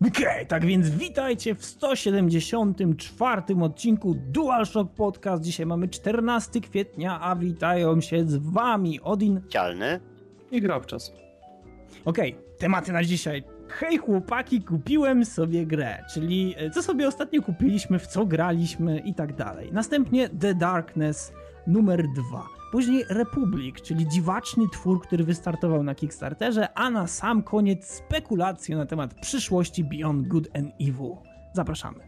Okej, okay, tak więc witajcie w 174 odcinku DualShock Podcast. Dzisiaj mamy 14 kwietnia, a witają się z wami Odin, Cialny i Grobczas. Okej, okay, tematy na dzisiaj. Hej chłopaki, kupiłem sobie grę, czyli e, co sobie ostatnio kupiliśmy, w co graliśmy i tak dalej. Następnie The Darkness numer 2. Później Republic, czyli dziwaczny twór, który wystartował na Kickstarterze, a na sam koniec spekulacje na temat przyszłości Beyond Good and Evil. Zapraszamy.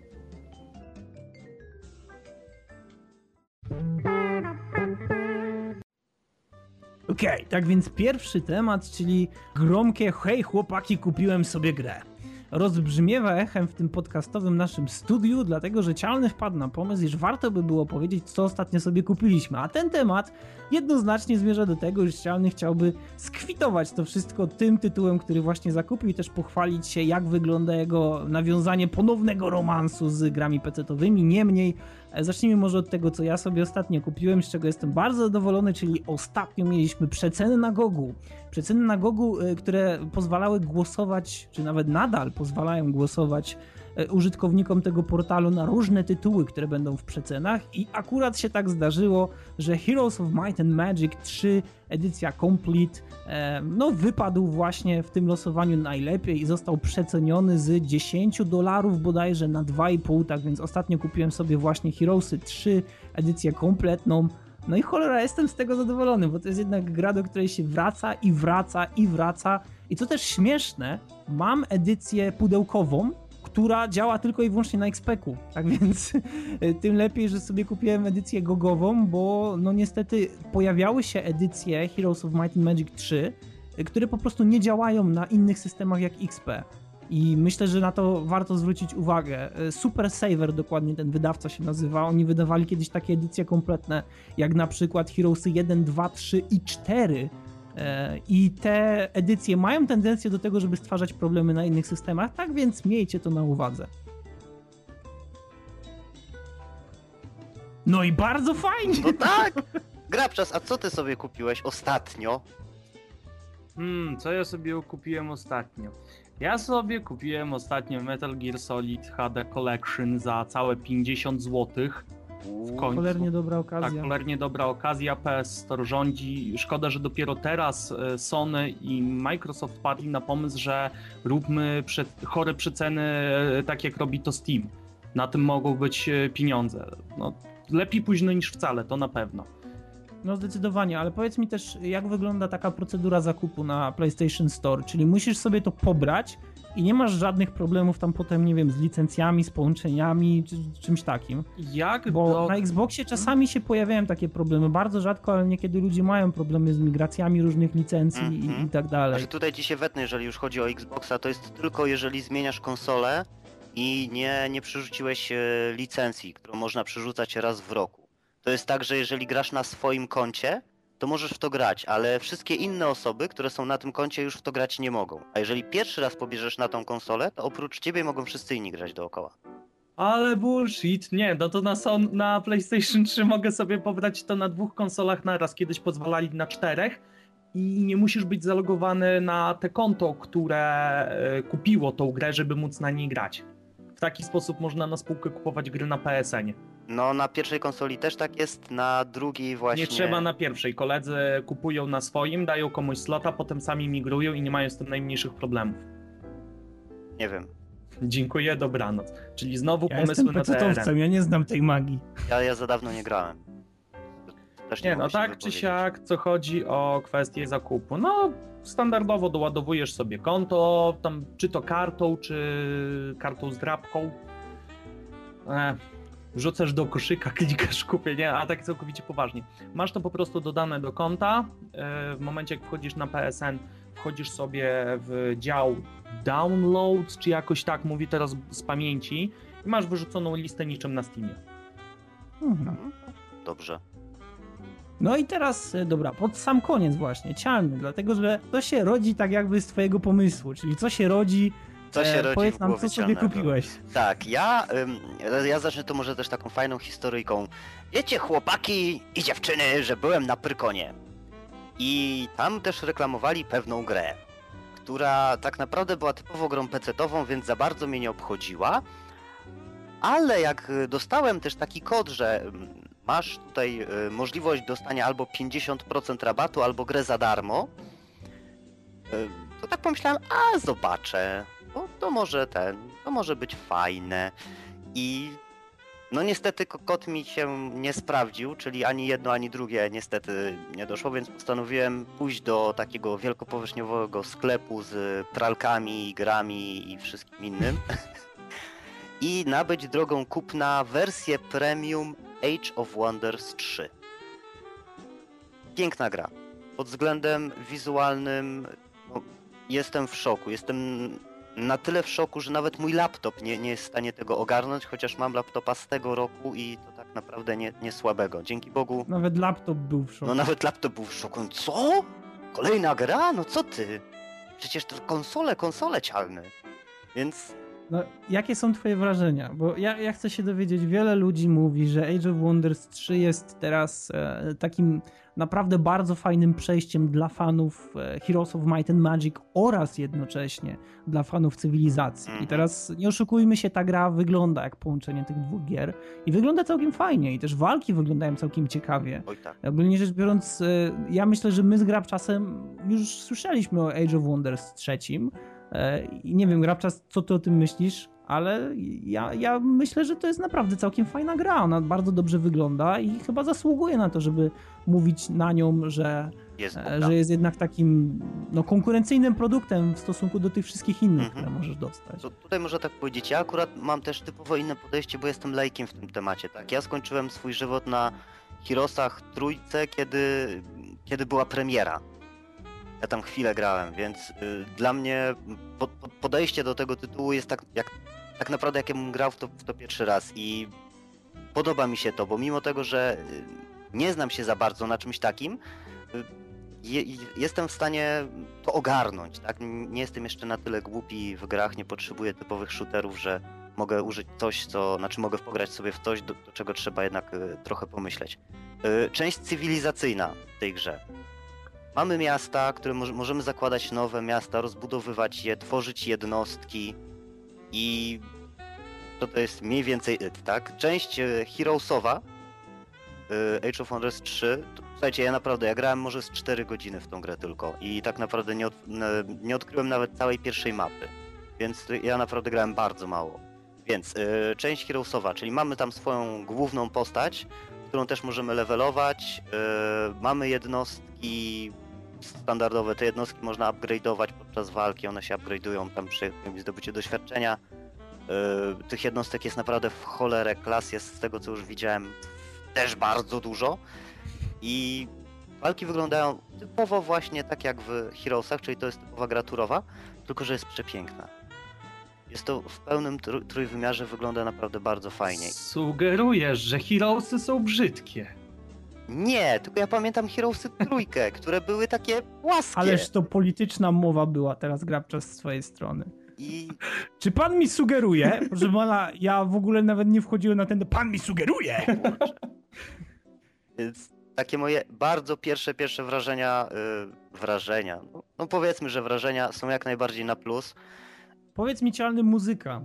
Okej, okay, tak więc pierwszy temat, czyli gromkie hej chłopaki, kupiłem sobie grę rozbrzmiewa echem w tym podcastowym naszym studiu, dlatego że Cialny wpadł na pomysł, iż warto by było powiedzieć, co ostatnio sobie kupiliśmy. A ten temat jednoznacznie zmierza do tego, że Cialny chciałby skwitować to wszystko tym tytułem, który właśnie zakupił i też pochwalić się, jak wygląda jego nawiązanie ponownego romansu z grami PC-towymi. Niemniej zacznijmy może od tego, co ja sobie ostatnio kupiłem, z czego jestem bardzo zadowolony, czyli ostatnio mieliśmy przeceny na Gogu. Przeceny na Gogu, e, które pozwalały głosować, czy nawet nadal pozwalają głosować E, użytkownikom tego portalu na różne tytuły, które będą w przecenach. I akurat się tak zdarzyło, że Heroes of Might and Magic 3 edycja Complete e, no wypadł właśnie w tym losowaniu najlepiej i został przeceniony z 10 dolarów bodajże na 2,5, tak więc ostatnio kupiłem sobie właśnie Heroesy 3 edycję kompletną. No i cholera, jestem z tego zadowolony, bo to jest jednak gra, do której się wraca i wraca i wraca. I co też śmieszne, mam edycję pudełkową, która działa tylko i wyłącznie na XP-ku. Tak więc tym lepiej, że sobie kupiłem edycję gogową, bo no niestety pojawiały się edycje Heroes of Might and Magic 3, które po prostu nie działają na innych systemach jak XP. I myślę, że na to warto zwrócić uwagę. Super Saver dokładnie ten wydawca się nazywa. Oni wydawali kiedyś takie edycje kompletne, jak na przykład Heroesy 1, 2, 3 i 4 E, I te edycje mają tendencję do tego, żeby stwarzać problemy na innych systemach, tak więc miejcie to na uwadze. No i bardzo fajnie! No tak! Grabczas, a co ty sobie kupiłeś ostatnio? Hmm, co ja sobie kupiłem ostatnio? Ja sobie kupiłem ostatnio Metal Gear Solid HD Collection za całe 50 złotych w końcu. Cholernie dobra okazja. Tak, cholernie dobra okazja. PS Store rządzi. Szkoda, że dopiero teraz e, Sony i Microsoft padli na pomysł, że róbmy przed, chore przeceny, e, tak jak robi to Steam. Na tym mogą być e, pieniądze. No, lepiej późno niż wcale, to na pewno. No zdecydowanie, ale powiedz mi też, jak wygląda taka procedura zakupu na PlayStation Store? Czyli musisz sobie to pobrać i nie masz żadnych problemów tam potem, nie wiem, z licencjami, z połączeniami, czy czymś takim. Jak? Bo do... na Xboxie czasami się pojawiają takie problemy, bardzo rzadko, ale niekiedy ludzie mają problemy z migracjami różnych licencji mm -hmm. i, i, mhm. tak dalej. Znaczy tutaj ci się wetnę, jeżeli już chodzi o Xboxa, to jest tylko jeżeli zmieniasz konsolę i nie, nie przerzuciłeś e, licencji, którą można przerzucać raz w roku. To jest tak, że jeżeli grasz na swoim koncie, to możesz w to grać, ale wszystkie inne osoby, które są na tym koncie już w to grać nie mogą. A jeżeli pierwszy raz pobierzesz na tą konsolę, to oprócz ciebie mogą wszyscy inni grać dookoła. Ale bullshit, nie, no to na, son, na PlayStation 3 mogę sobie pobrać to na dwóch konsolach naraz, kiedyś pozwalali na czterech i nie musisz być zalogowany na te konto, które e, kupiło tą grę, żeby móc na niej grać. W taki sposób można na spółkę kupować gry na PSN. No na pierwszej konsoli też tak jest, na drugiej właśnie... Nie trzeba na pierwszej. Koledzy kupują na swoim, dają komuś slota, potem sami migrują i nie mają z tym najmniejszych problemów. Nie wiem. Dziękuję, dobranoc. Czyli znowu ja pomysły na TRM. Ja nie znam tej magii. Ja, ja za dawno nie grałem. Też nie, nie no tak czy siak, co chodzi o kwestię zakupu. No, standardowo doładowujesz sobie konto, tam czy to kartą, czy kartą z drapką. E, wrzucasz do koszyka, klikasz kupię, nie, a tak całkowicie poważnie. Masz to po prostu dodane do konta, e, w momencie jak wchodzisz na PSN, wchodzisz sobie w dział downloads, czy jakoś tak mówi teraz z pamięci i masz wyrzuconą listę niczym na Steamie. Mhm. Dobrze. No i teraz, e, dobra, pod sam koniec właśnie, cialny, dlatego że to się rodzi tak jakby z twojego pomysłu, czyli co się rodzi co się e, rodzi Powiedz nam, co sobie kupiłeś. Tak, ja, ja zacznę to może też taką fajną historyjką. Wiecie, chłopaki i dziewczyny, że byłem na Prykonie. I tam też reklamowali pewną grę, która tak naprawdę była typowo grą pecetową, więc za bardzo mnie nie obchodziła. Ale jak dostałem też taki kod, że masz tutaj y, możliwość dostania albo 50% rabatu, albo grę za darmo, y, to tak pomyślałem, a zobaczę, bo to może ten, to może być fajne. I no niestety kod mi się nie sprawdził, czyli ani jedno, ani drugie niestety nie doszło, więc postanowiłem pójść do takiego wielkopowierzchniowego sklepu z pralkami, grami i wszystkim innym i nabyć drogą kupna wersję premium Age of Wonders 3. Piękna gra. Pod względem wizualnym no, jestem w szoku. Jestem na tyle w szoku, że nawet mój laptop nie, nie jest w stanie tego ogarnąć, chociaż mam laptopa z tego roku i to tak naprawdę nie, nie słabego. Dzięki Bogu. Nawet laptop był w szoku. No nawet laptop był w szoku. Co? Kolejna gra? No co ty? Przecież to konsole, konsole cialne. Więc no, jakie są twoje wrażenia? Bo ja, ja chcę się dowiedzieć, wiele ludzi mówi, że Age of Wonders 3 jest teraz e, takim naprawdę bardzo fajnym przejściem dla fanów e, Heroes of Might and Magic oraz jednocześnie dla fanów cywilizacji. I mhm. teraz nie oszukujmy się, ta gra wygląda jak połączenie tych dwóch gier i wygląda całkiem fajnie i też walki wyglądają całkiem ciekawie. Oj tak. Ogólnie rzecz biorąc, e, ja myślę, że my z Grab czasem już słyszeliśmy o Age of Wonders trzecim, I nie wiem, Grabczas, co ty o tym myślisz? ale ja, ja myślę, że to jest naprawdę całkiem fajna gra. Ona bardzo dobrze wygląda i chyba zasługuje na to, żeby mówić na nią, że jest, e, że jest jednak takim no, konkurencyjnym produktem w stosunku do tych wszystkich innych, mhm. które możesz dostać. To tutaj można tak powiedzieć. Ja akurat mam też typowo inne podejście, bo jestem lejkiem w tym temacie. Tak? Ja skończyłem swój żywot na Hirosach trójce, kiedy, kiedy była premiera. Ja tam chwilę grałem, więc y, dla mnie po, podejście do tego tytułu jest tak, jak, tak naprawdę jakbym grał w to, w to pierwszy raz i podoba mi się to, bo mimo tego, że y, nie znam się za bardzo na czymś takim, y, je, jestem w stanie to ogarnąć, tak? Nie jestem jeszcze na tyle głupi w grach, nie potrzebuję typowych shooterów, że mogę użyć coś, co, znaczy mogę pograć sobie w coś, do, do czego trzeba jednak y, trochę pomyśleć. Y, część cywilizacyjna w tej grze. Mamy miasta, które możemy zakładać nowe miasta, rozbudowywać je, tworzyć jednostki i to to jest mniej więcej it, tak? Część e, Heroesowa e, Age of Wonders 3 to, słuchajcie, ja naprawdę, ja grałem może z 4 godziny w tą grę tylko i tak naprawdę nie, od, nie odkryłem nawet całej pierwszej mapy, więc ja naprawdę grałem bardzo mało. Więc y, część Heroesowa, czyli mamy tam swoją główną postać, którą też możemy levelować, mamy jednostki standardowe. Te jednostki można upgrade'ować podczas walki, one się upgrade'ują tam przy zdobyciu doświadczenia. Yy, tych jednostek jest naprawdę w cholerę klas, jest z tego co już widziałem też bardzo dużo. I walki wyglądają typowo właśnie tak jak w Heroesach, czyli to jest typowa gra turowa, tylko że jest przepiękna. Jest to w pełnym trójwymiarze, wygląda naprawdę bardzo fajnie. Sugerujesz, że Heroesy są brzydkie. Nie, tylko ja pamiętam Heroesy trójkę, które były takie płaskie. Ależ to polityczna mowa była teraz grabcza z swojej strony. I... Czy pan mi sugeruje, że pana, ja w ogóle nawet nie wchodziłem na ten, pan mi sugeruje! Więc takie moje bardzo pierwsze, pierwsze wrażenia, yy, wrażenia, no, no, powiedzmy, że wrażenia są jak najbardziej na plus. Powiedz mi cialny muzyka,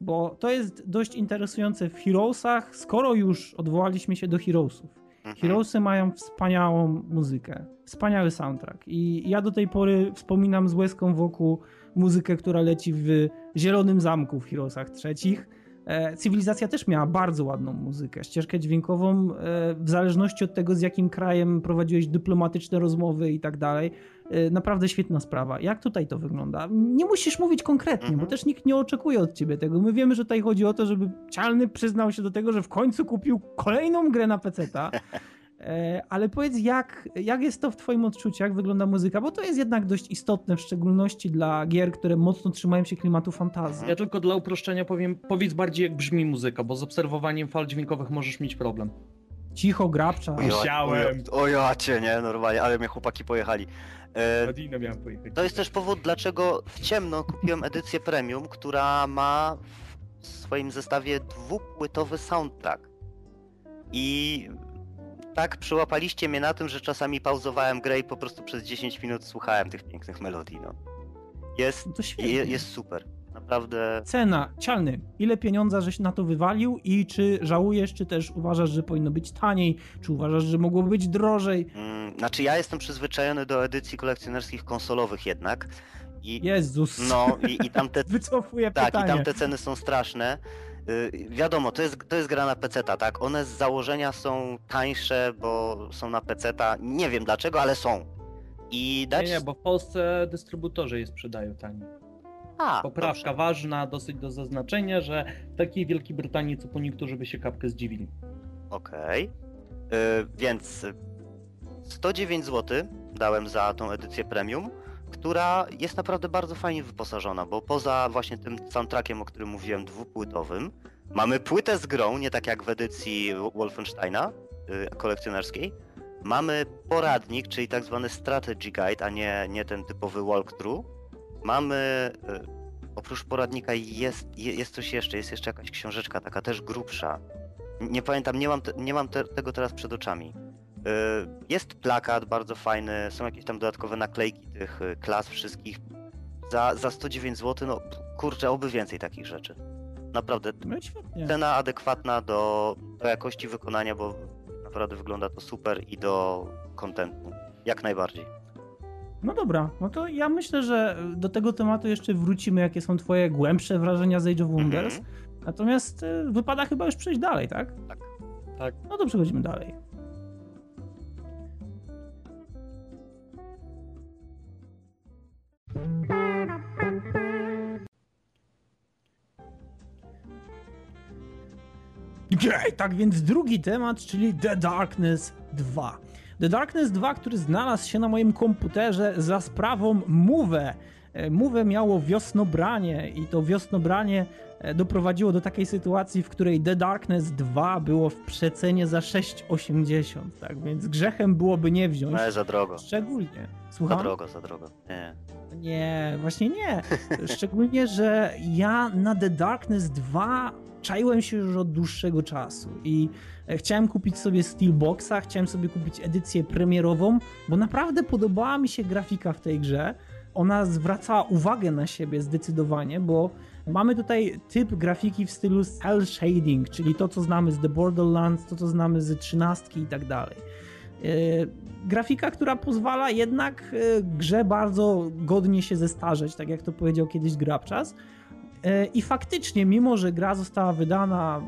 bo to jest dość interesujące w Heroesach, skoro już odwołaliśmy się do Heroesów. Mhm. Heroesy mają wspaniałą muzykę, wspaniały soundtrack i ja do tej pory wspominam z łezką wokół muzykę, która leci w Zielonym Zamku w Heroesach trzecich. E, cywilizacja też miała bardzo ładną muzykę, ścieżkę dźwiękową, e, w zależności od tego, z jakim krajem prowadziłeś dyplomatyczne rozmowy i tak dalej. E, naprawdę świetna sprawa. Jak tutaj to wygląda? Nie musisz mówić konkretnie, mhm. bo też nikt nie oczekuje od ciebie tego. My wiemy, że tutaj chodzi o to, żeby Cialny przyznał się do tego, że w końcu kupił kolejną grę na PC-ta. E, ale powiedz, jak, jak jest to w Twoim odczuciu, jak wygląda muzyka? Bo to jest jednak dość istotne, w szczególności dla gier, które mocno trzymają się klimatu fantazji. Ja tylko dla uproszczenia powiem, powiedz bardziej, jak brzmi muzyka, bo z obserwowaniem fal dźwiękowych możesz mieć problem. Cicho, grabcza. Musiałem. O ja cię, nie, normalnie, ale mnie chłopaki pojechali. E, miałem pojechać. To jest też powód, dlaczego w ciemno kupiłem edycję premium, która ma w swoim zestawie dwupłytowy soundtrack. I tak przyłapaliście mnie na tym, że czasami pauzowałem grę i po prostu przez 10 minut słuchałem tych pięknych melodii, no. Jest, to świetnie. jest super. Naprawdę. Cena, cialny. Ile pieniądza żeś na to wywalił i czy żałujesz, czy też uważasz, że powinno być taniej, czy uważasz, że mogło być drożej? Hmm, znaczy ja jestem przyzwyczajony do edycji kolekcjonerskich konsolowych jednak. I, Jezus. No i, i tamte. Wycofuję tak, pytanie. i tamte ceny są straszne. Yy, wiadomo, to jest, to jest gra na PC-ta, tak? One z założenia są tańsze, bo są na PC-ta. Nie wiem dlaczego, ale są. I dać... Nie, nie, bo w Polsce dystrybutorzy je sprzedają taniej. A, Poprawka dobrze. ważna, dosyć do zaznaczenia, że w takiej Wielkiej Brytanii co po niektórzy by się kapkę zdziwili. Okej. Okay. Yy, więc 109 zł dałem za tą edycję premium, która jest naprawdę bardzo fajnie wyposażona, bo poza właśnie tym soundtrackiem, o którym mówiłem, dwupłytowym, mamy płytę z grą, nie tak jak w edycji Wolfensteina yy, kolekcjonerskiej. Mamy poradnik, czyli tak zwany strategy guide, a nie, nie ten typowy walkthrough Mamy, e, oprócz poradnika jest, jest coś jeszcze, jest jeszcze jakaś książeczka, taka też grubsza. Nie pamiętam, nie mam, te, nie mam te, tego teraz przed oczami. E, jest plakat bardzo fajny, są jakieś tam dodatkowe naklejki tych e, klas wszystkich. Za, za 109 zł, no kurczę, oby więcej takich rzeczy. Naprawdę, no cena adekwatna do, do jakości wykonania, bo naprawdę wygląda to super i do kontentu. Jak najbardziej. No dobra, no to ja myślę, że do tego tematu jeszcze wrócimy, jakie są twoje głębsze wrażenia z Age of Wonders. Mhm. Natomiast y, wypada chyba już przejść dalej, tak? Tak. tak. No to przechodzimy dalej. Okay, tak więc drugi temat, czyli The Darkness 2. The Darkness 2, który znalazł się na moim komputerze za sprawą Move. Move miało wiosnobranie i to wiosnobranie doprowadziło do takiej sytuacji, w której The Darkness 2 było w przecenie za 6,80, tak więc grzechem byłoby nie wziąć. No, za drogo. Szczególnie. Słucham? Za drogo, za drogo. Nie. Nie, właśnie nie. Szczególnie, że ja na The Darkness 2 czaiłem się już od dłuższego czasu i e, chciałem kupić sobie Steelboxa, chciałem sobie kupić edycję premierową, bo naprawdę podobała mi się grafika w tej grze. Ona zwracała uwagę na siebie zdecydowanie, bo mamy tutaj typ grafiki w stylu cel shading, czyli to, co znamy z The Borderlands, to, co znamy z 13 i tak dalej. E, grafika, która pozwala jednak e, grze bardzo godnie się zestarzeć, tak jak to powiedział kiedyś Grabczas. E, I faktycznie, mimo że gra została wydana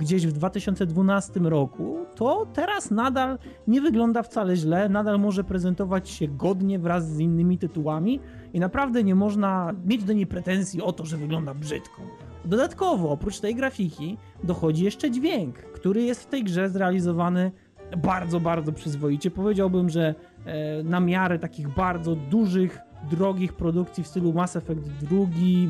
gdzieś w 2012 roku, to teraz nadal nie wygląda wcale źle, nadal może prezentować się godnie wraz z innymi tytułami i naprawdę nie można mieć do niej pretensji o to, że wygląda brzydko. Dodatkowo, oprócz tej grafiki, dochodzi jeszcze dźwięk, który jest w tej grze zrealizowany bardzo, bardzo przyzwoicie. Powiedziałbym, że e, na miarę takich bardzo dużych drogich produkcji w stylu Mass Effect 2,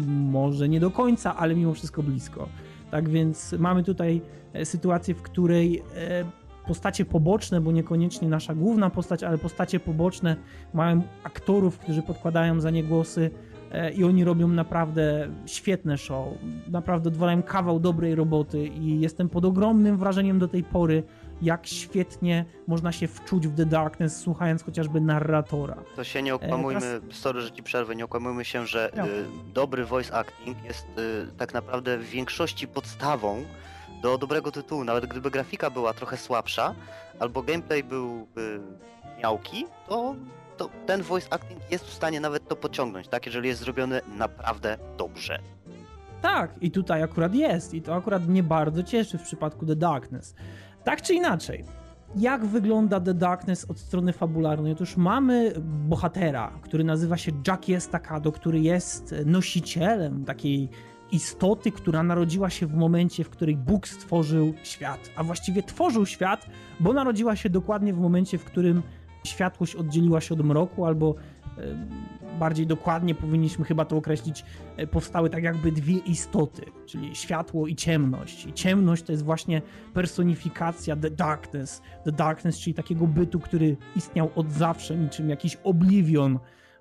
może nie do końca, ale mimo wszystko blisko. Tak więc mamy tutaj e, sytuację, w której e, postacie poboczne, bo niekoniecznie nasza główna postać, ale postacie poboczne mają aktorów, którzy podkładają za nie głosy e, i oni robią naprawdę świetne show. Naprawdę odwalają kawał dobrej roboty i jestem pod ogromnym wrażeniem do tej pory, jak świetnie można się wczuć w The Darkness, słuchając chociażby narratora. To się nie okłamujmy, e, teraz... sorry, że ci przerwę, nie okłamujmy się, że no. y, dobry voice acting jest y, tak naprawdę w większości podstawą do dobrego tytułu. Nawet gdyby grafika była trochę słabsza, albo gameplay byłby miałki, to, to ten voice acting jest w stanie nawet to pociągnąć, tak? Jeżeli jest zrobiony naprawdę dobrze. Tak, i tutaj akurat jest, i to akurat mnie bardzo cieszy w przypadku The Darkness. Tak czy inaczej, jak wygląda The Darkness od strony fabularnej? Otóż mamy bohatera, który nazywa się Jackie Estacado, który jest nosicielem takiej istoty, która narodziła się w momencie, w którym Bóg stworzył świat, a właściwie tworzył świat, bo narodziła się dokładnie w momencie, w którym światłość oddzieliła się od mroku, albo bardziej dokładnie powinniśmy chyba to określić, e, powstały tak jakby dwie istoty, czyli światło i ciemność. I ciemność to jest właśnie personifikacja The Darkness. The Darkness, czyli takiego bytu, który istniał od zawsze, niczym jakiś oblivion.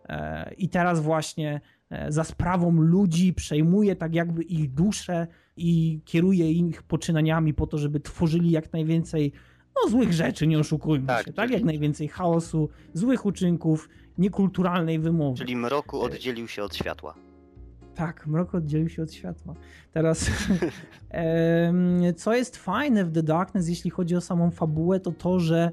E, I teraz właśnie e, za sprawą ludzi przejmuje tak jakby ich duszę i kieruje ich poczynaniami po to, żeby tworzyli jak najwięcej no, złych rzeczy, nie oszukujmy tak, się, tak? Jak najwięcej chaosu, złych uczynków niekulturalnej wymowy. Czyli mroku oddzielił się od światła. Tak, mrok oddzielił się od światła. Teraz, co jest fajne w The Darkness, jeśli chodzi o samą fabułę, to to, że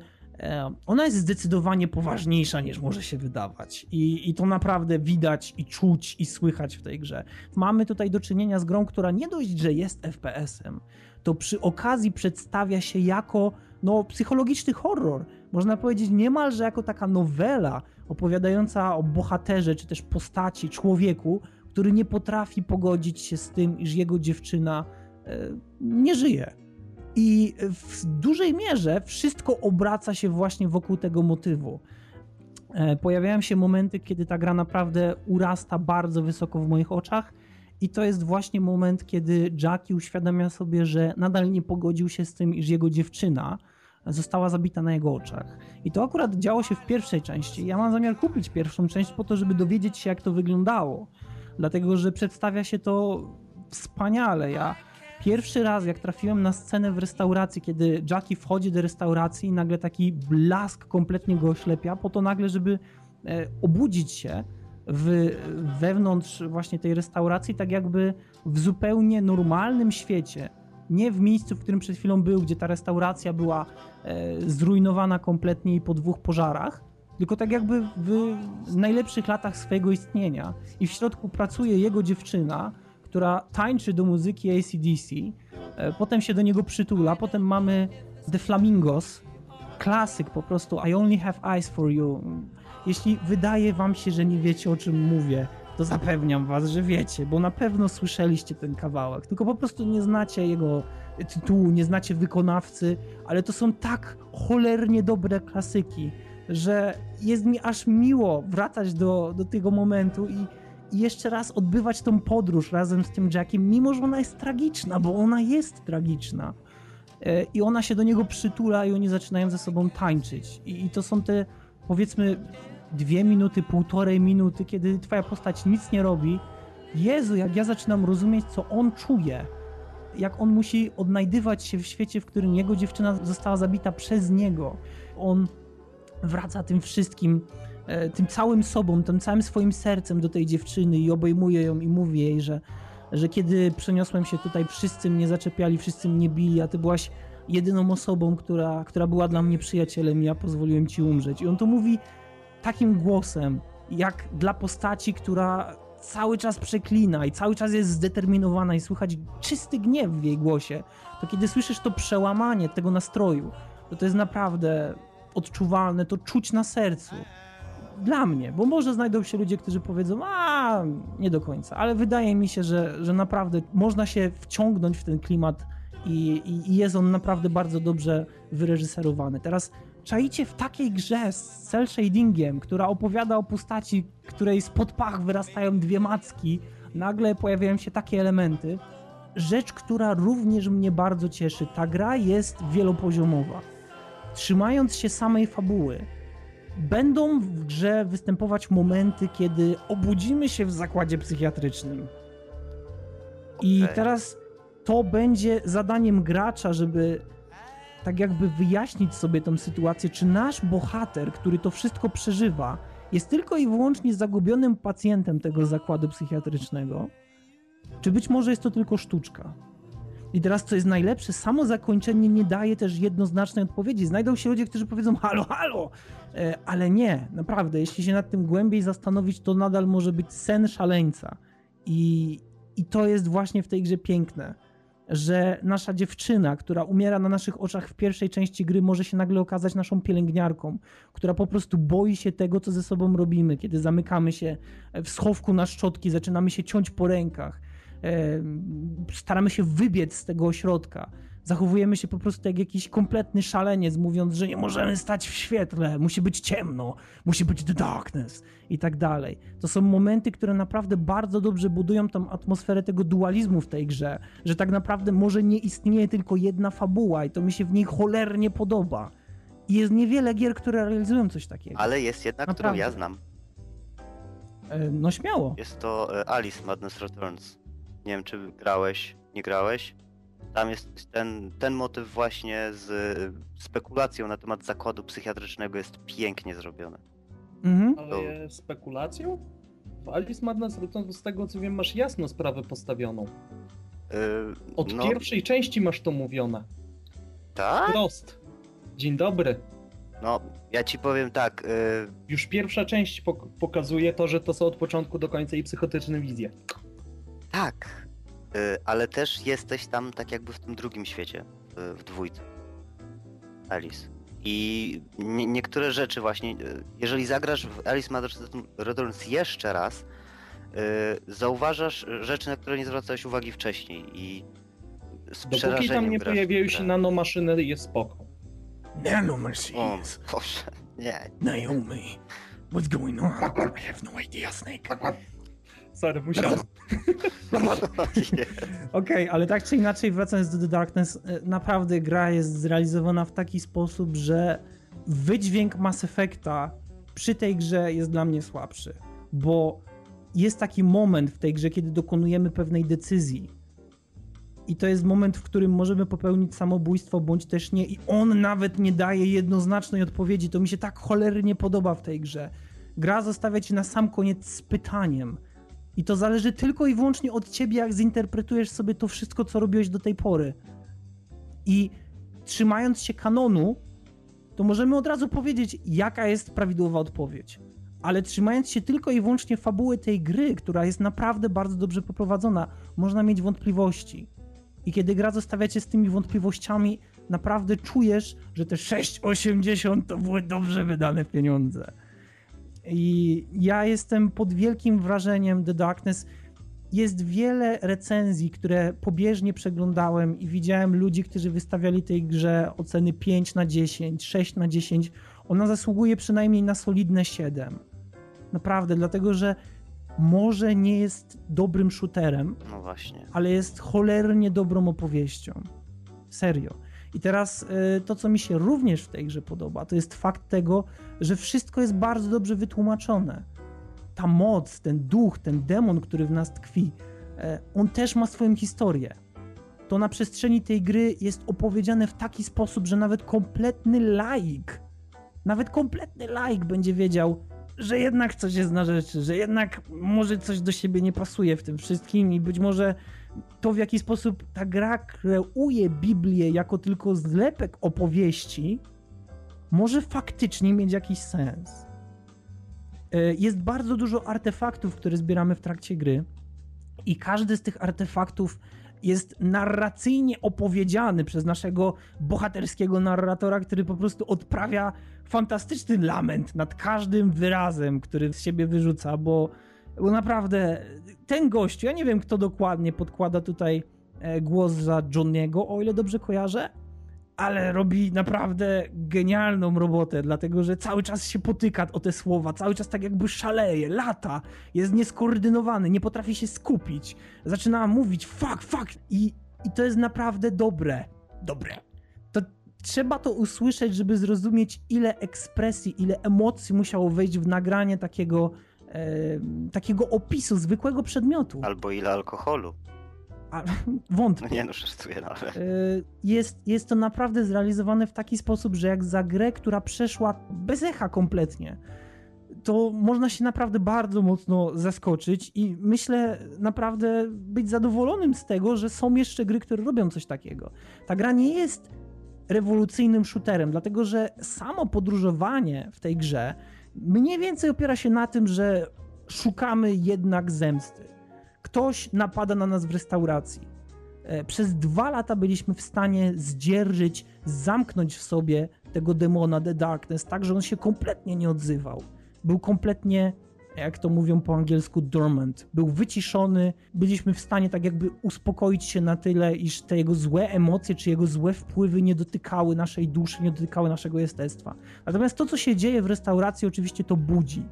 ona jest zdecydowanie poważniejsza niż może się wydawać. I, I to naprawdę widać i czuć i słychać w tej grze. Mamy tutaj do czynienia z grą, która nie dość, że jest FPS-em, to przy okazji przedstawia się jako no, psychologiczny horror. Można powiedzieć niemalże jako taka nowela opowiadająca o bohaterze, czy też postaci, człowieku, który nie potrafi pogodzić się z tym, iż jego dziewczyna e, nie żyje. I w dużej mierze wszystko obraca się właśnie wokół tego motywu. E, pojawiają się momenty, kiedy ta gra naprawdę urasta bardzo wysoko w moich oczach, i to jest właśnie moment, kiedy Jackie uświadamia sobie, że nadal nie pogodził się z tym, iż jego dziewczyna została zabita na jego oczach. I to akurat działo się w pierwszej części. Ja mam zamiar kupić pierwszą część po to, żeby dowiedzieć się, jak to wyglądało dlatego że przedstawia się to wspaniale. Ja pierwszy raz, jak trafiłem na scenę w restauracji, kiedy Jackie wchodzi do restauracji i nagle taki blask kompletnie go oślepia, po to nagle, żeby e, obudzić się w, wewnątrz właśnie tej restauracji, tak jakby w zupełnie normalnym świecie. Nie w miejscu, w którym przed chwilą był, gdzie ta restauracja była e, zrujnowana kompletnie i po dwóch pożarach, tylko tak jakby w najlepszych latach swojego istnienia. I w środku pracuje jego dziewczyna, która tańczy do muzyki ACDC, e, potem się do niego przytula, potem mamy The Flamingos, klasyk po prostu I Only Have Eyes For You. Jeśli wydaje wam się, że nie wiecie o czym mówię, to zapewniam was, że wiecie, bo na pewno słyszeliście ten kawałek, tylko po prostu nie znacie jego tytułu, nie znacie wykonawcy, ale to są tak cholernie dobre klasyki, że jest mi aż miło wracać do, do tego momentu i, i jeszcze raz odbywać tą podróż razem z tym Jackiem, mimo że ona jest tragiczna, bo ona jest tragiczna. E, I ona się do niego przytula i oni zaczynają ze sobą tańczyć. I, i to są te powiedzmy dwie minuty, półtorej minuty, kiedy twoja postać nic nie robi. Jezu, jak ja zaczynam rozumieć, co on czuje. Jak on musi odnajdywać się w świecie, w którym jego dziewczyna została zabita przez niego. On wraca tym wszystkim, e, tym całym sobą, tym całym swoim sercem do tej dziewczyny i obejmuje ją i mówi jej, że, że kiedy przeniosłem się tutaj, wszyscy mnie zaczepiali, wszyscy mnie bili, a ty byłaś jedyną osobą, która, która była dla mnie przyjacielem i ja pozwoliłem ci umrzeć. I on to mówi takim głosem, jak dla postaci, która cały czas przeklina i cały czas jest zdeterminowana i słychać czysty gniew w jej głosie, to kiedy słyszysz to przełamanie tego nastroju, to to jest naprawdę odczuwalne, to czuć na sercu. Dla mnie, bo może znajdą się ludzie, którzy powiedzą, a nie do końca, ale wydaje mi się, że, że naprawdę można się wciągnąć w ten klimat i, i, i jest on naprawdę bardzo dobrze wyreżyserowany. Teraz czaicie w takiej grze z cel shadingiem, która opowiada o postaci, której spod pach wyrastają dwie macki, nagle pojawiają się takie elementy. Rzecz, która również mnie bardzo cieszy, ta gra jest wielopoziomowa trzymając się samej fabuły, będą w grze występować momenty, kiedy obudzimy się w zakładzie psychiatrycznym. I okay. teraz to będzie zadaniem gracza, żeby tak jakby wyjaśnić sobie tą sytuację, czy nasz bohater, który to wszystko przeżywa, jest tylko i wyłącznie zagubionym pacjentem tego zakładu psychiatrycznego, czy być może jest to tylko sztuczka. I teraz, co jest najlepsze, samo zakończenie nie daje też jednoznacznej odpowiedzi. Znajdą się ludzie, którzy powiedzą halo, halo, e, ale nie, naprawdę, jeśli się nad tym głębiej zastanowić, to nadal może być sen szaleńca. I, i to jest właśnie w tej grze piękne, że nasza dziewczyna, która umiera na naszych oczach w pierwszej części gry, może się nagle okazać naszą pielęgniarką, która po prostu boi się tego, co ze sobą robimy, kiedy zamykamy się w schowku na szczotki, zaczynamy się ciąć po rękach staramy się wybiec z tego ośrodka. Zachowujemy się po prostu jak jakiś kompletny szaleniec, mówiąc, że nie możemy stać w świetle, musi być ciemno, musi być the darkness i tak dalej. To są momenty, które naprawdę bardzo dobrze budują tą atmosferę tego dualizmu w tej grze, że tak naprawdę może nie istnieje tylko jedna fabuła i to mi się w niej cholernie podoba. I jest niewiele gier, które realizują coś takiego. Ale jest jedna, naprawdę. którą ja znam. E, no śmiało. Jest to e, Alice Madness Returns. Nie wiem, czy grałeś, nie grałeś. Tam jest ten, ten motyw właśnie z spekulacją na temat zakładu psychiatrycznego jest pięknie zrobiony. Mhm. Ale spekulacją? W Alice Madness z tego co wiem masz jasno sprawę postawioną. Yy, Od no... pierwszej części masz to mówione. Tak? Prost. Dzień dobry. No, ja ci powiem tak. Yy... Już pierwsza część pok pokazuje to, że to są od początku do końca i psychotyczne wizje. Tak, ale też jesteś tam tak jakby w tym drugim świecie, yy, w dwójce. Alice. I nie, niektóre rzeczy właśnie, y, jeżeli zagrasz w Alice Matters Returns jeszcze raz, zauważasz rzeczy, na które nie zwracałeś uwagi wcześniej i z Dopóki tam nie pojawiają się nanomaszyny, jest spoko. Nanomachines. O, Boże, nie. Naomi, what's going on? I have no idea, Snake. Sorry, musiałem. Okej, okay, ale tak czy inaczej, wracając do The Darkness, e, naprawdę gra jest zrealizowana w taki sposób, że wydźwięk Mass Effecta przy tej grze jest dla mnie słabszy, bo jest taki moment w tej grze, kiedy dokonujemy pewnej decyzji. I to jest moment, w którym możemy popełnić samobójstwo, bądź też nie. I on nawet nie daje jednoznacznej odpowiedzi. To mi się tak cholernie podoba w tej grze. Gra zostawia ci na sam koniec z pytaniem i to zależy tylko i wyłącznie od ciebie, jak zinterpretujesz sobie to wszystko, co robiłeś do tej pory. I trzymając się kanonu, to możemy od razu powiedzieć, jaka jest prawidłowa odpowiedź. Ale trzymając się tylko i wyłącznie fabuły tej gry, która jest naprawdę bardzo dobrze poprowadzona, można mieć wątpliwości. I kiedy gra zostawia cię z tymi wątpliwościami, naprawdę czujesz, że te 6,80 to były dobrze wydane pieniądze. I ja jestem pod wielkim wrażeniem The Darkness. Jest wiele recenzji, które pobieżnie przeglądałem i widziałem ludzi, którzy wystawiali tej grze oceny 5 na 10, 6 na 10. Ona zasługuje przynajmniej na solidne 7. Naprawdę, dlatego że może nie jest dobrym shooterem, no ale jest cholernie dobrą opowieścią. Serio. I teraz y, to, co mi się również w tej grze podoba, to jest fakt tego, że wszystko jest bardzo dobrze wytłumaczone. Ta moc, ten duch, ten demon, który w nas tkwi, e, on też ma swoją historię. To na przestrzeni tej gry jest opowiedziane w taki sposób, że nawet kompletny laik, nawet kompletny laik będzie wiedział, że jednak coś jest na rzeczy, że jednak może coś do siebie nie pasuje w tym wszystkim i być może to, w jaki sposób ta gra kreuje Biblię jako tylko zlepek opowieści, może faktycznie mieć jakiś sens. E, jest bardzo dużo artefaktów, które zbieramy w trakcie gry, i każdy z tych artefaktów jest narracyjnie opowiedziany przez naszego bohaterskiego narratora, który po prostu odprawia fantastyczny lament nad każdym wyrazem, który z siebie wyrzuca, bo bo naprawdę ten gościu, ja nie wiem kto dokładnie podkłada tutaj e, głos za Johniego, o ile dobrze kojarzę, ale robi naprawdę genialną robotę, dlatego że cały czas się potyka o te słowa, cały czas tak jakby szaleje, lata, jest nieskoordynowany, nie potrafi się skupić, zaczyna mówić fuck, fuck i, i to jest naprawdę dobre, dobre. To trzeba to usłyszeć, żeby zrozumieć ile ekspresji, ile emocji musiało wejść w nagranie takiego takiego opisu zwykłego przedmiotu. Albo ile alkoholu. A, wątpię. No nie no, żartuję nawet. No, e, jest, jest to naprawdę zrealizowane w taki sposób, że jak za grę, która przeszła bez echa kompletnie, to można się naprawdę bardzo mocno zaskoczyć i myślę naprawdę być zadowolonym z tego, że są jeszcze gry, które robią coś takiego. Ta gra nie jest rewolucyjnym shooterem, dlatego że samo podróżowanie w tej grze mniej więcej opiera się na tym, że szukamy jednak zemsty. Ktoś napada na nas w restauracji. E, przez dwa lata byliśmy w stanie zdzierżyć, zamknąć w sobie tego demona The Darkness, tak że on się kompletnie nie odzywał. Był kompletnie jak to mówią po angielsku, dormant. Był wyciszony, byliśmy w stanie tak jakby uspokoić się na tyle, iż te jego złe emocje czy jego złe wpływy nie dotykały naszej duszy, nie dotykały naszego jestestwa. Natomiast to, co się dzieje w restauracji, oczywiście to budzi.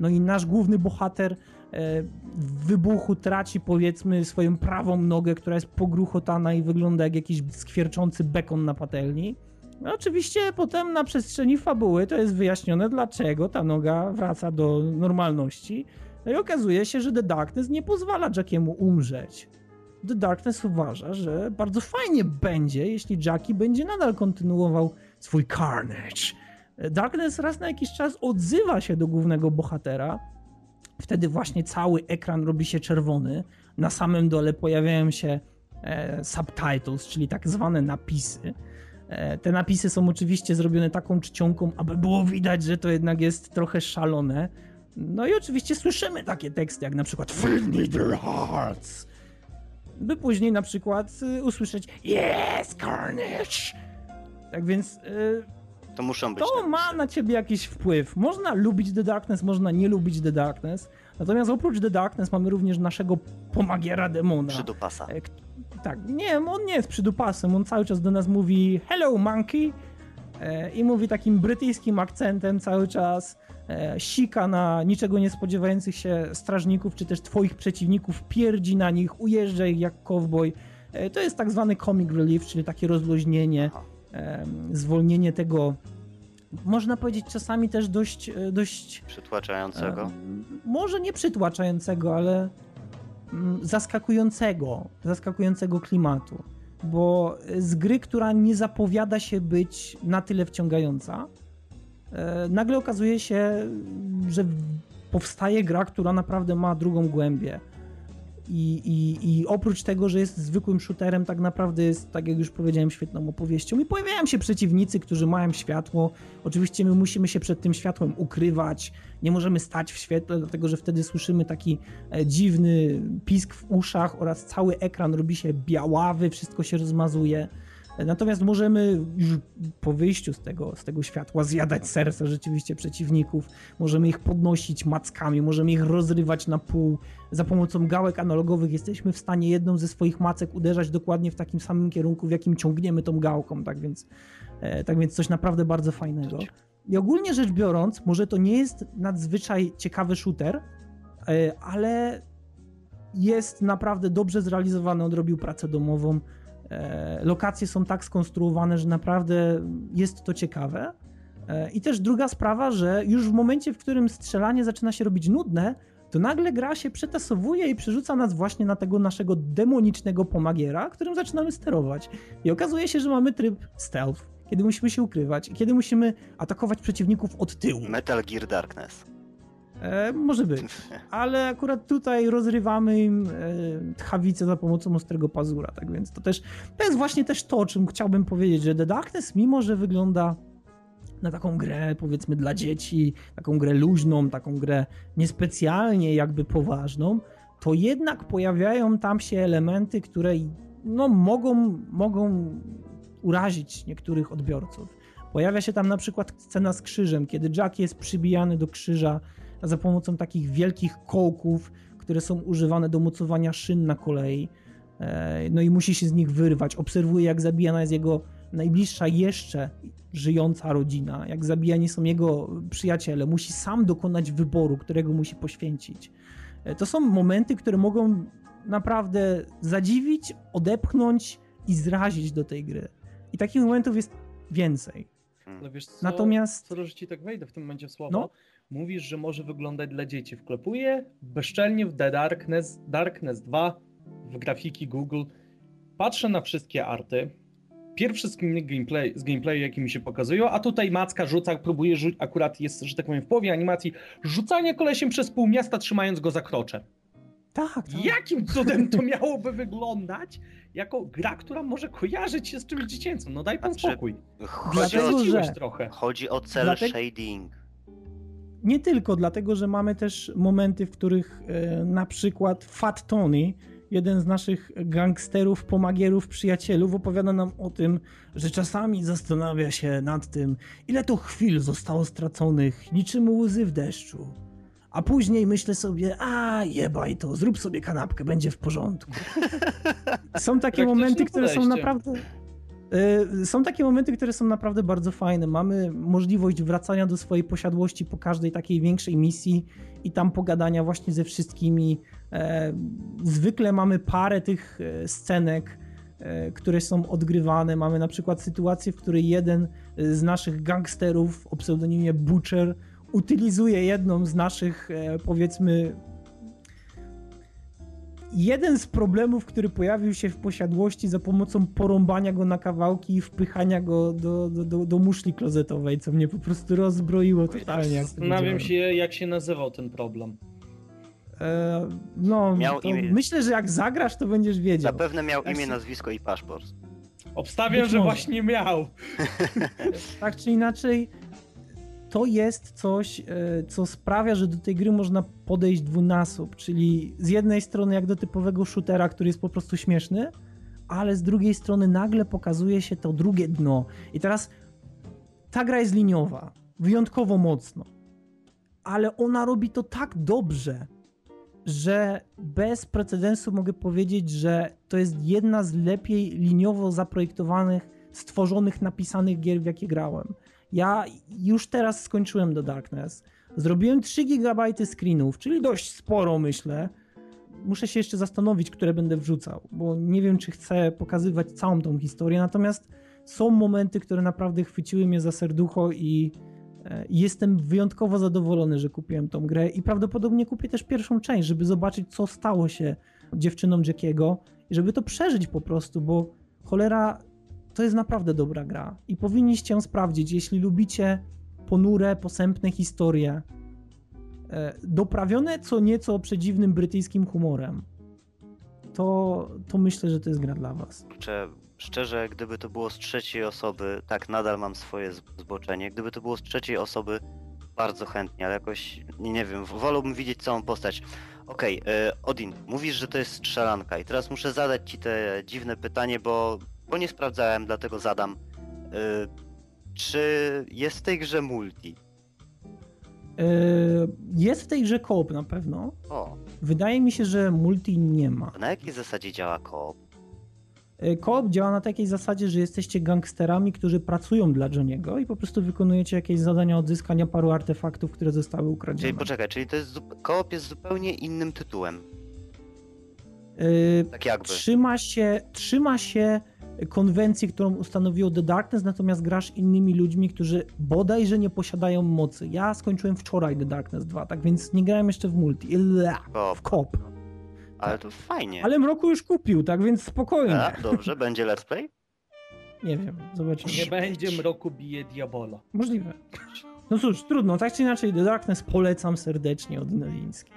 No i nasz główny bohater e, w wybuchu traci powiedzmy swoją prawą nogę, która jest pogruchotana i wygląda jak jakiś skwierczący bekon na patelni. No oczywiście potem na przestrzeni fabuły to jest wyjaśnione, dlaczego ta noga wraca do normalności. No i okazuje się, że The Darkness nie pozwala Jackiemu umrzeć. The Darkness uważa, że bardzo fajnie będzie, jeśli Jackie będzie nadal kontynuował swój carnage. Darkness raz na jakiś czas odzywa się do głównego bohatera. Wtedy właśnie cały ekran robi się czerwony. Na samym dole pojawiają się e, subtitles, czyli tak zwane napisy. E, te napisy są oczywiście zrobione taką czcionką, aby było widać, że to jednak jest trochę szalone. No i oczywiście słyszymy takie teksty, jak na przykład Fill me their hearts, by później na przykład y, usłyszeć Yes, Carnage! Tak więc... Y, to muszą być. To ma na ciebie jakiś wpływ. Można lubić The Darkness, można nie lubić The Darkness. Natomiast oprócz The Darkness mamy również naszego pomagiera demona. Przydupasa. E, tak, nie, on nie jest przydupasem, on cały czas do nas mówi hello monkey e, i mówi takim brytyjskim akcentem cały czas e, sika na niczego nie spodziewających się strażników, czy też twoich przeciwników, pierdzi na nich, ujeżdża ich jak cowboy. To jest tak zwany comic relief, czyli takie rozluźnienie, zwolnienie tego można powiedzieć czasami też dość... dość Przytłaczającego? Może nie przytłaczającego, ale zaskakującego, zaskakującego klimatu. Bo z gry, która nie zapowiada się być na tyle wciągająca, e, nagle okazuje się, że powstaje gra, która naprawdę ma drugą głębię. I, i, I oprócz tego, że jest zwykłym shooterem, tak naprawdę jest, tak jak już powiedziałem, świetną opowieścią. I pojawiają się przeciwnicy, którzy mają światło. Oczywiście my musimy się przed tym światłem ukrywać. Nie możemy stać w świetle, dlatego że wtedy słyszymy taki e, dziwny pisk w uszach oraz cały ekran robi się białawy, wszystko się rozmazuje. Natomiast możemy już po wyjściu z tego, z tego światła zjadać serca rzeczywiście przeciwników, możemy ich podnosić mackami, możemy ich rozrywać na pół. Za pomocą gałek analogowych jesteśmy w stanie jedną ze swoich macek uderzać dokładnie w takim samym kierunku, w jakim ciągniemy tą gałką, tak więc, e, tak więc coś naprawdę bardzo fajnego. I ogólnie rzecz biorąc, może to nie jest nadzwyczaj ciekawy shooter, e, ale jest naprawdę dobrze zrealizowany, odrobił pracę domową lokacje są tak skonstruowane, że naprawdę jest to ciekawe. E, I też druga sprawa, że już w momencie, w którym strzelanie zaczyna się robić nudne, to nagle gra się przetasowuje i przerzuca nas właśnie na tego naszego demonicznego pomagiera, którym zaczynamy sterować. I okazuje się, że mamy tryb stealth, kiedy musimy się ukrywać, kiedy musimy atakować przeciwników od tyłu. Metal Gear Darkness. E, może być, ale akurat tutaj rozrywamy im e, tchawicę za pomocą ostrego pazura, tak więc to też, to jest właśnie też to, o czym chciałbym powiedzieć, że The Darkness, mimo że wygląda na taką grę, powiedzmy, dla dzieci, taką grę luźną, taką grę niespecjalnie jakby poważną, to jednak pojawiają tam się elementy, które no, mogą, mogą urazić niektórych odbiorców. Pojawia się tam na przykład scena z krzyżem, kiedy Jack jest przybijany do krzyża za pomocą takich wielkich kołków, które są używane do mocowania szyn na kolei. E, no i musi się z nich wyrwać. Obserwuje, jak zabijana jest jego najbliższa jeszcze żyjąca rodzina, jak zabijani są jego przyjaciele. Musi sam dokonać wyboru, którego musi poświęcić. E, to są momenty, które mogą naprawdę zadziwić, odepchnąć i zrazić do tej gry. I takich momentów jest więcej. No wiesz co, Natomiast. Co, że ci tak wejdę w tym momencie w słowo. No mówisz, że może wyglądać dla dzieci. Wklepuję bezczelnie w The Darkness, Darkness 2, w grafiki Google, patrzę na wszystkie arty, pierwszy z gameplay, z gameplayu, jaki mi się pokazują, a tutaj Macka rzuca, próbuje rzucić, akurat jest, że tak powiem, w połowie animacji, rzucanie kolesiem przez pół miasta, trzymając go za krocze. Tak, tak. Jakim cudem to miałoby wyglądać jako gra, która może kojarzyć się z czymś dziecięcym? No daj pan znaczy, spokój. Chodzi o, że... trochę. chodzi o cel Dlatego... shading. Nie tylko dlatego, że mamy też momenty, w których e, na przykład Fat Tony, jeden z naszych gangsterów, pomagierów, przyjacielów, opowiada nam o tym, że czasami zastanawia się nad tym, ile to chwil zostało straconych, niczym łzy w deszczu. A później myślę sobie, a jebaj to, zrób sobie kanapkę, będzie w porządku. Są takie momenty, które są naprawdę są takie momenty, które są naprawdę bardzo fajne. Mamy możliwość wracania do swojej posiadłości po każdej takiej większej misji i tam pogadania właśnie ze wszystkimi. E, zwykle mamy parę tych e, scenek, które są odgrywane. Mamy na przykład sytuację, w której jeden z naszych gangsterów o pseudonimie Butcher utylizuje jedną z naszych, powiedzmy, jeden z problemów, który pojawił się w posiadłości za pomocą porąbania go na kawałki i wpychania go do, do, do, do muszli klozetowej, co mnie po prostu rozbroiło totalnie. Zastanawiam się, jak się nazywał ten problem. E, no, myślę, że jak zagrasz, to będziesz wiedział. Zapewne miał imię, nazwisko i paszport. Obstawiam, Być że może. właśnie miał. tak czy inaczej, to jest coś, e, co sprawia, że do tej gry można podejść dwunasób, czyli z jednej strony jak do typowego shootera, który jest po prostu śmieszny, ale z drugiej strony nagle pokazuje się to drugie dno. I teraz ta gra jest liniowa, wyjątkowo mocno, ale ona robi to tak dobrze, że bez precedensu mogę powiedzieć, że to jest jedna z lepiej liniowo zaprojektowanych, stworzonych, napisanych gier, w jakie grałem. Ja już teraz skończyłem do Darkness. Zrobiłem 3 GB screenów, czyli dość sporo, myślę. Muszę się jeszcze zastanowić, które będę wrzucał, bo nie wiem, czy chcę pokazywać całą tą historię. Natomiast są momenty, które naprawdę chwyciły mnie za serducho i e, jestem wyjątkowo zadowolony, że kupiłem tą grę i prawdopodobnie kupię też pierwszą część, żeby zobaczyć, co stało się dziewczynom Jackiego i żeby to przeżyć po prostu, bo cholera to jest naprawdę dobra gra i powinniście ją sprawdzić, jeśli lubicie ponure, posępne historie, e, doprawione co nieco przedziwnym brytyjskim humorem, to, to myślę, że to jest gra dla was. Kurczę, szczerze, gdyby to było z trzeciej osoby, tak, nadal mam swoje zboczenie, gdyby to było z trzeciej osoby, bardzo chętnie, ale jakoś, nie wiem, wolałbym widzieć całą postać. Okej, okay, e, Odin, mówisz, że to jest strzelanka i teraz muszę zadać ci te dziwne pytanie, bo bo nie sprawdzałem, dlatego zadam. Yy, czy jest w tej grze multi? Yy, jest w tej grze koop na pewno. O. Wydaje mi się, że multi nie ma. Na jakiej zasadzie działa koop? Yy, koop działa na takiej zasadzie, że jesteście gangsterami, którzy pracują dla Johniego i po prostu wykonujecie jakieś zadania odzyskania paru artefaktów, które zostały ukradzione. Czyli poczekaj, czyli to jest koop jest zupełnie innym tytułem. Yy, tak jakby. Trzyma się, trzyma się konwencji, którą ustanowiło The Darkness, natomiast grasz innymi ludźmi, którzy bodajże nie posiadają mocy. Ja skończyłem wczoraj The Darkness 2, tak więc nie grałem jeszcze w multi. W kop. Ale to fajnie. Ale Mroku już kupił, tak więc spokojnie. A, dobrze, będzie let's play? Nie wiem, zobaczymy. Nie będzie Mroku bije Diabola. Możliwe. No cóż, trudno, tak czy inaczej The Darkness polecam serdecznie od Neliński.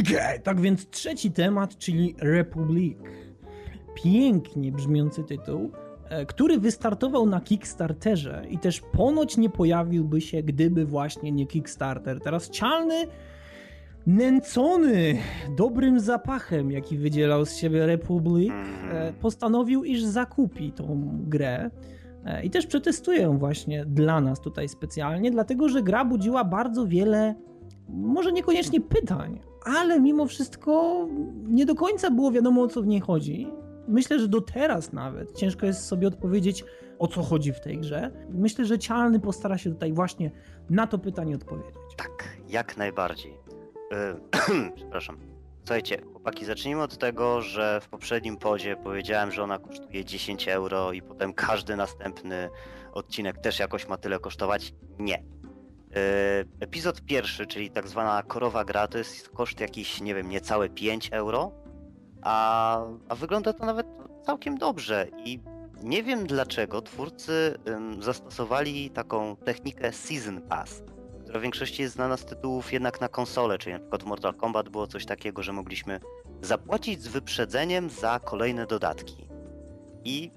Okay, tak więc trzeci temat, czyli Republic. Pięknie brzmiący tytuł, e, który wystartował na Kickstarterze i też ponoć nie pojawiłby się, gdyby właśnie nie Kickstarter. Teraz cialny, nęcony dobrym zapachem, jaki wydzielał z siebie Republic, e, postanowił, iż zakupi tą grę. E, I też przetestuję właśnie dla nas tutaj specjalnie, dlatego że gra budziła bardzo wiele, może niekoniecznie pytań, ale mimo wszystko nie do końca było wiadomo o co w niej chodzi. Myślę, że do teraz nawet ciężko jest sobie odpowiedzieć o co chodzi w tej grze. Myślę, że Cialny postara się tutaj właśnie na to pytanie odpowiedzieć. Tak, jak najbardziej. Yy, przepraszam. Słuchajcie, chłopaki, zacznijmy od tego, że w poprzednim podzie powiedziałem, że ona kosztuje 10 euro i potem każdy następny odcinek też jakoś ma tyle kosztować. Nie. E, epizod pierwszy, czyli tak zwana korowa gra, to jest koszt jakiś, nie wiem, niecałe 5 euro, a, a wygląda to nawet całkiem dobrze i nie wiem dlaczego twórcy zastosowali taką technikę Season Pass, która w większości jest znana z tytułów jednak na konsolę, czyli na przykład w Mortal Kombat było coś takiego, że mogliśmy zapłacić z wyprzedzeniem za kolejne dodatki. I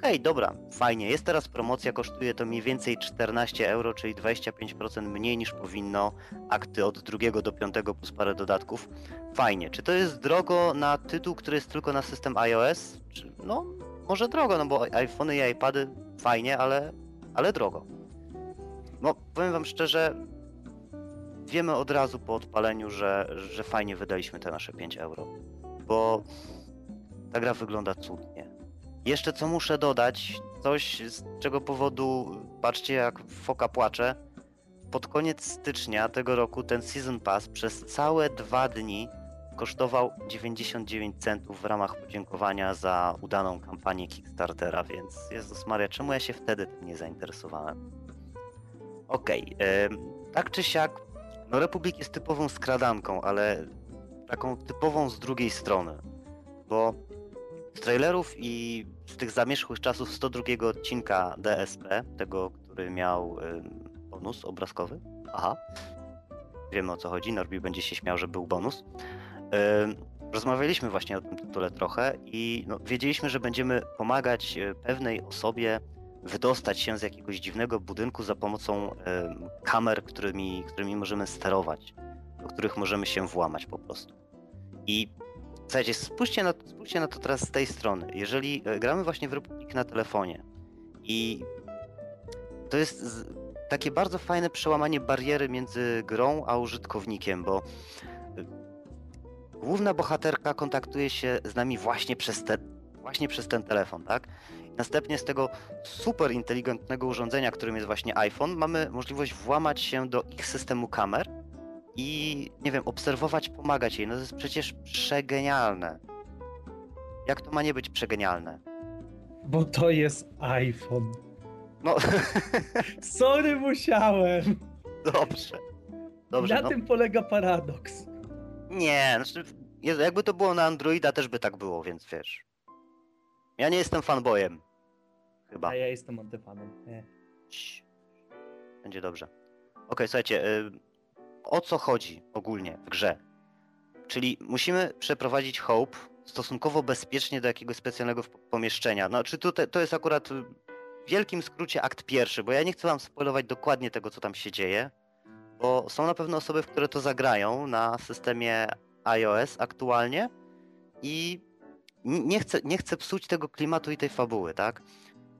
okej, okay, dobra, fajnie. Jest teraz promocja, kosztuje to mniej więcej 14 euro, czyli 25% mniej niż powinno. Akty od drugiego do piątego plus parę dodatków. Fajnie. Czy to jest drogo na tytuł, który jest tylko na system iOS? Czy, no, może drogo, no bo iPhony i iPady fajnie, ale, ale drogo. No, powiem wam szczerze, wiemy od razu po odpaleniu, że, że fajnie wydaliśmy te nasze 5 euro. Bo ta gra wygląda cudnie jeszcze co muszę dodać, coś z czego powodu, patrzcie jak foka płacze, pod koniec stycznia tego roku ten Season Pass przez całe dwa dni kosztował 99 centów w ramach podziękowania za udaną kampanię Kickstartera, więc Jezus Maria, czemu ja się wtedy tym nie zainteresowałem? Okej, okay, tak czy siak, no Republik jest typową skradanką, ale taką typową z drugiej strony, bo trailerów i z tych zamierzchłych czasów 102 odcinka DSP, tego, który miał bonus obrazkowy, aha, wiemy o co chodzi, Norbi będzie się śmiał, że był bonus. Rozmawialiśmy właśnie o tym tytule trochę i no, wiedzieliśmy, że będziemy pomagać e, pewnej osobie wydostać się z jakiegoś dziwnego budynku za pomocą kamer, którymi, którymi możemy sterować, do których możemy się włamać po prostu. I słuchajcie, spójrzcie na, spójrzcie na to teraz z tej strony. Jeżeli e, gramy właśnie w Republik na telefonie i to jest takie bardzo fajne przełamanie bariery między grą a użytkownikiem, bo y, główna bohaterka kontaktuje się z nami właśnie przez, te, właśnie przez ten telefon, tak? Następnie z tego super inteligentnego urządzenia, którym jest właśnie iPhone, mamy możliwość włamać się do ich systemu kamer i, nie wiem, obserwować, pomagać jej. No to jest przecież przegenialne. Jak to ma nie być przegenialne? Bo to jest iPhone. No. Sorry, musiałem. Dobrze. Dobrze. Na no. tym polega paradoks. Nie, znaczy, jakby to było na Androida, też by tak było, więc wiesz. Ja nie jestem fanboyem. Chyba. A ja jestem antyfanem. Nie. Będzie dobrze. Okej, okay, słuchajcie, y, o co chodzi ogólnie w grze? Czyli musimy przeprowadzić Hope stosunkowo bezpiecznie do jakiegoś specjalnego pomieszczenia. No, czy to, to jest akurat w wielkim skrócie akt pierwszy, bo ja nie chcę wam spoilować dokładnie tego, co tam się dzieje, bo są na pewno osoby, które to zagrają na systemie iOS aktualnie i nie chcę, nie chcę psuć tego klimatu i tej fabuły, tak?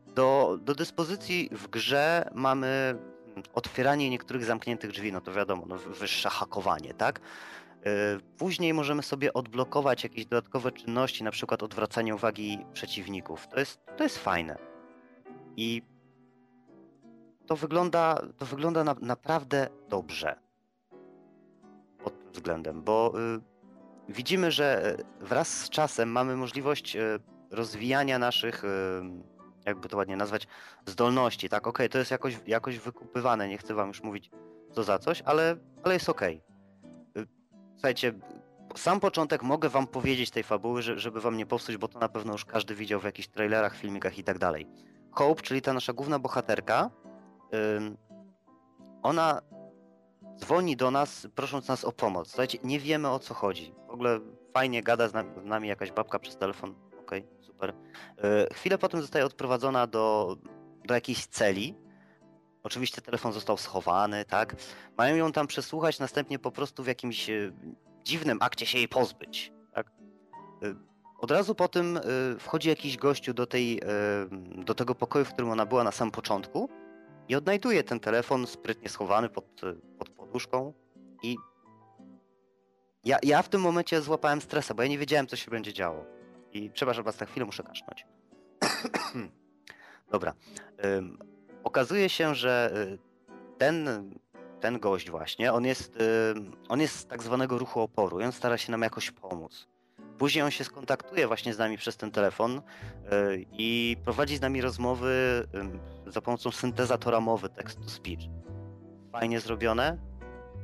Do, do dyspozycji w grze mamy otwieranie niektórych zamkniętych drzwi, no to wiadomo, no wyższe hakowanie, tak? Y, później możemy sobie odblokować jakieś dodatkowe czynności, na przykład odwracanie uwagi przeciwników. To jest, to jest fajne. I to wygląda, to wygląda na, naprawdę dobrze pod tym względem, bo y, widzimy, że y, wraz z czasem mamy możliwość y, rozwijania naszych, y, jakby to ładnie nazwać, zdolności, tak? Okej, okay, to jest jakoś, jakoś wykupywane, nie chcę wam już mówić co za coś, ale, ale jest okej. Okay. Słuchajcie, sam początek mogę wam powiedzieć tej fabuły, żeby wam nie powstrzymać, bo to na pewno już każdy widział w jakichś trailerach, filmikach i tak dalej. Hope, czyli ta nasza główna bohaterka, ona dzwoni do nas, prosząc nas o pomoc. Słuchajcie, nie wiemy o co chodzi. W ogóle fajnie gada z nami jakaś babka przez telefon. Okej, okay, super. Y, chwilę potem zostaje odprowadzona do, do jakiejś celi. Oczywiście telefon został schowany, tak? Mają ją tam przesłuchać, następnie po prostu w jakimś y, dziwnym akcie się jej pozbyć, tak? Y, od razu po tym wchodzi jakiś gościu do, tej, do tego pokoju, w którym ona była na samym początku i odnajduje ten telefon sprytnie schowany pod, pod poduszką i ja, ja w tym momencie złapałem stresa, bo ja nie wiedziałem, co się będzie działo. I przepraszam was na chwilę, muszę kaszlnąć. Dobra. Okazuje się, że y, ten, ten gość właśnie, on jest, on jest z tak zwanego ruchu oporu i on stara się nam jakoś pomóc. Później on się skontaktuje właśnie z nami przez ten telefon e, i prowadzi z nami rozmowy za pomocą syntezatora mowy text-to-speech. Fajnie zrobione.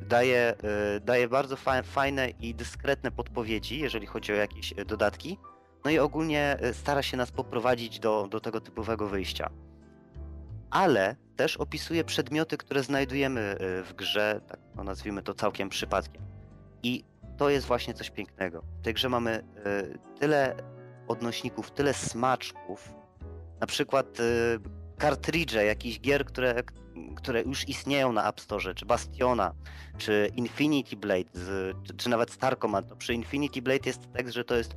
Daje, daje bardzo fajne i dyskretne podpowiedzi, jeżeli chodzi o jakieś dodatki. No i ogólnie stara się nas poprowadzić do, do tego typowego wyjścia. Ale też opisuje przedmioty, które znajdujemy w grze, tak no nazwijmy to całkiem przypadkiem. I to jest właśnie coś pięknego. W tej grze mamy y, tyle odnośników, tyle smaczków, na przykład kartridże jakichś gier, które, które już istnieją na App Store, czy Bastiona, czy Infinity Blade, czy, czy, nawet Star Command. Przy Infinity Blade jest tekst, że to jest,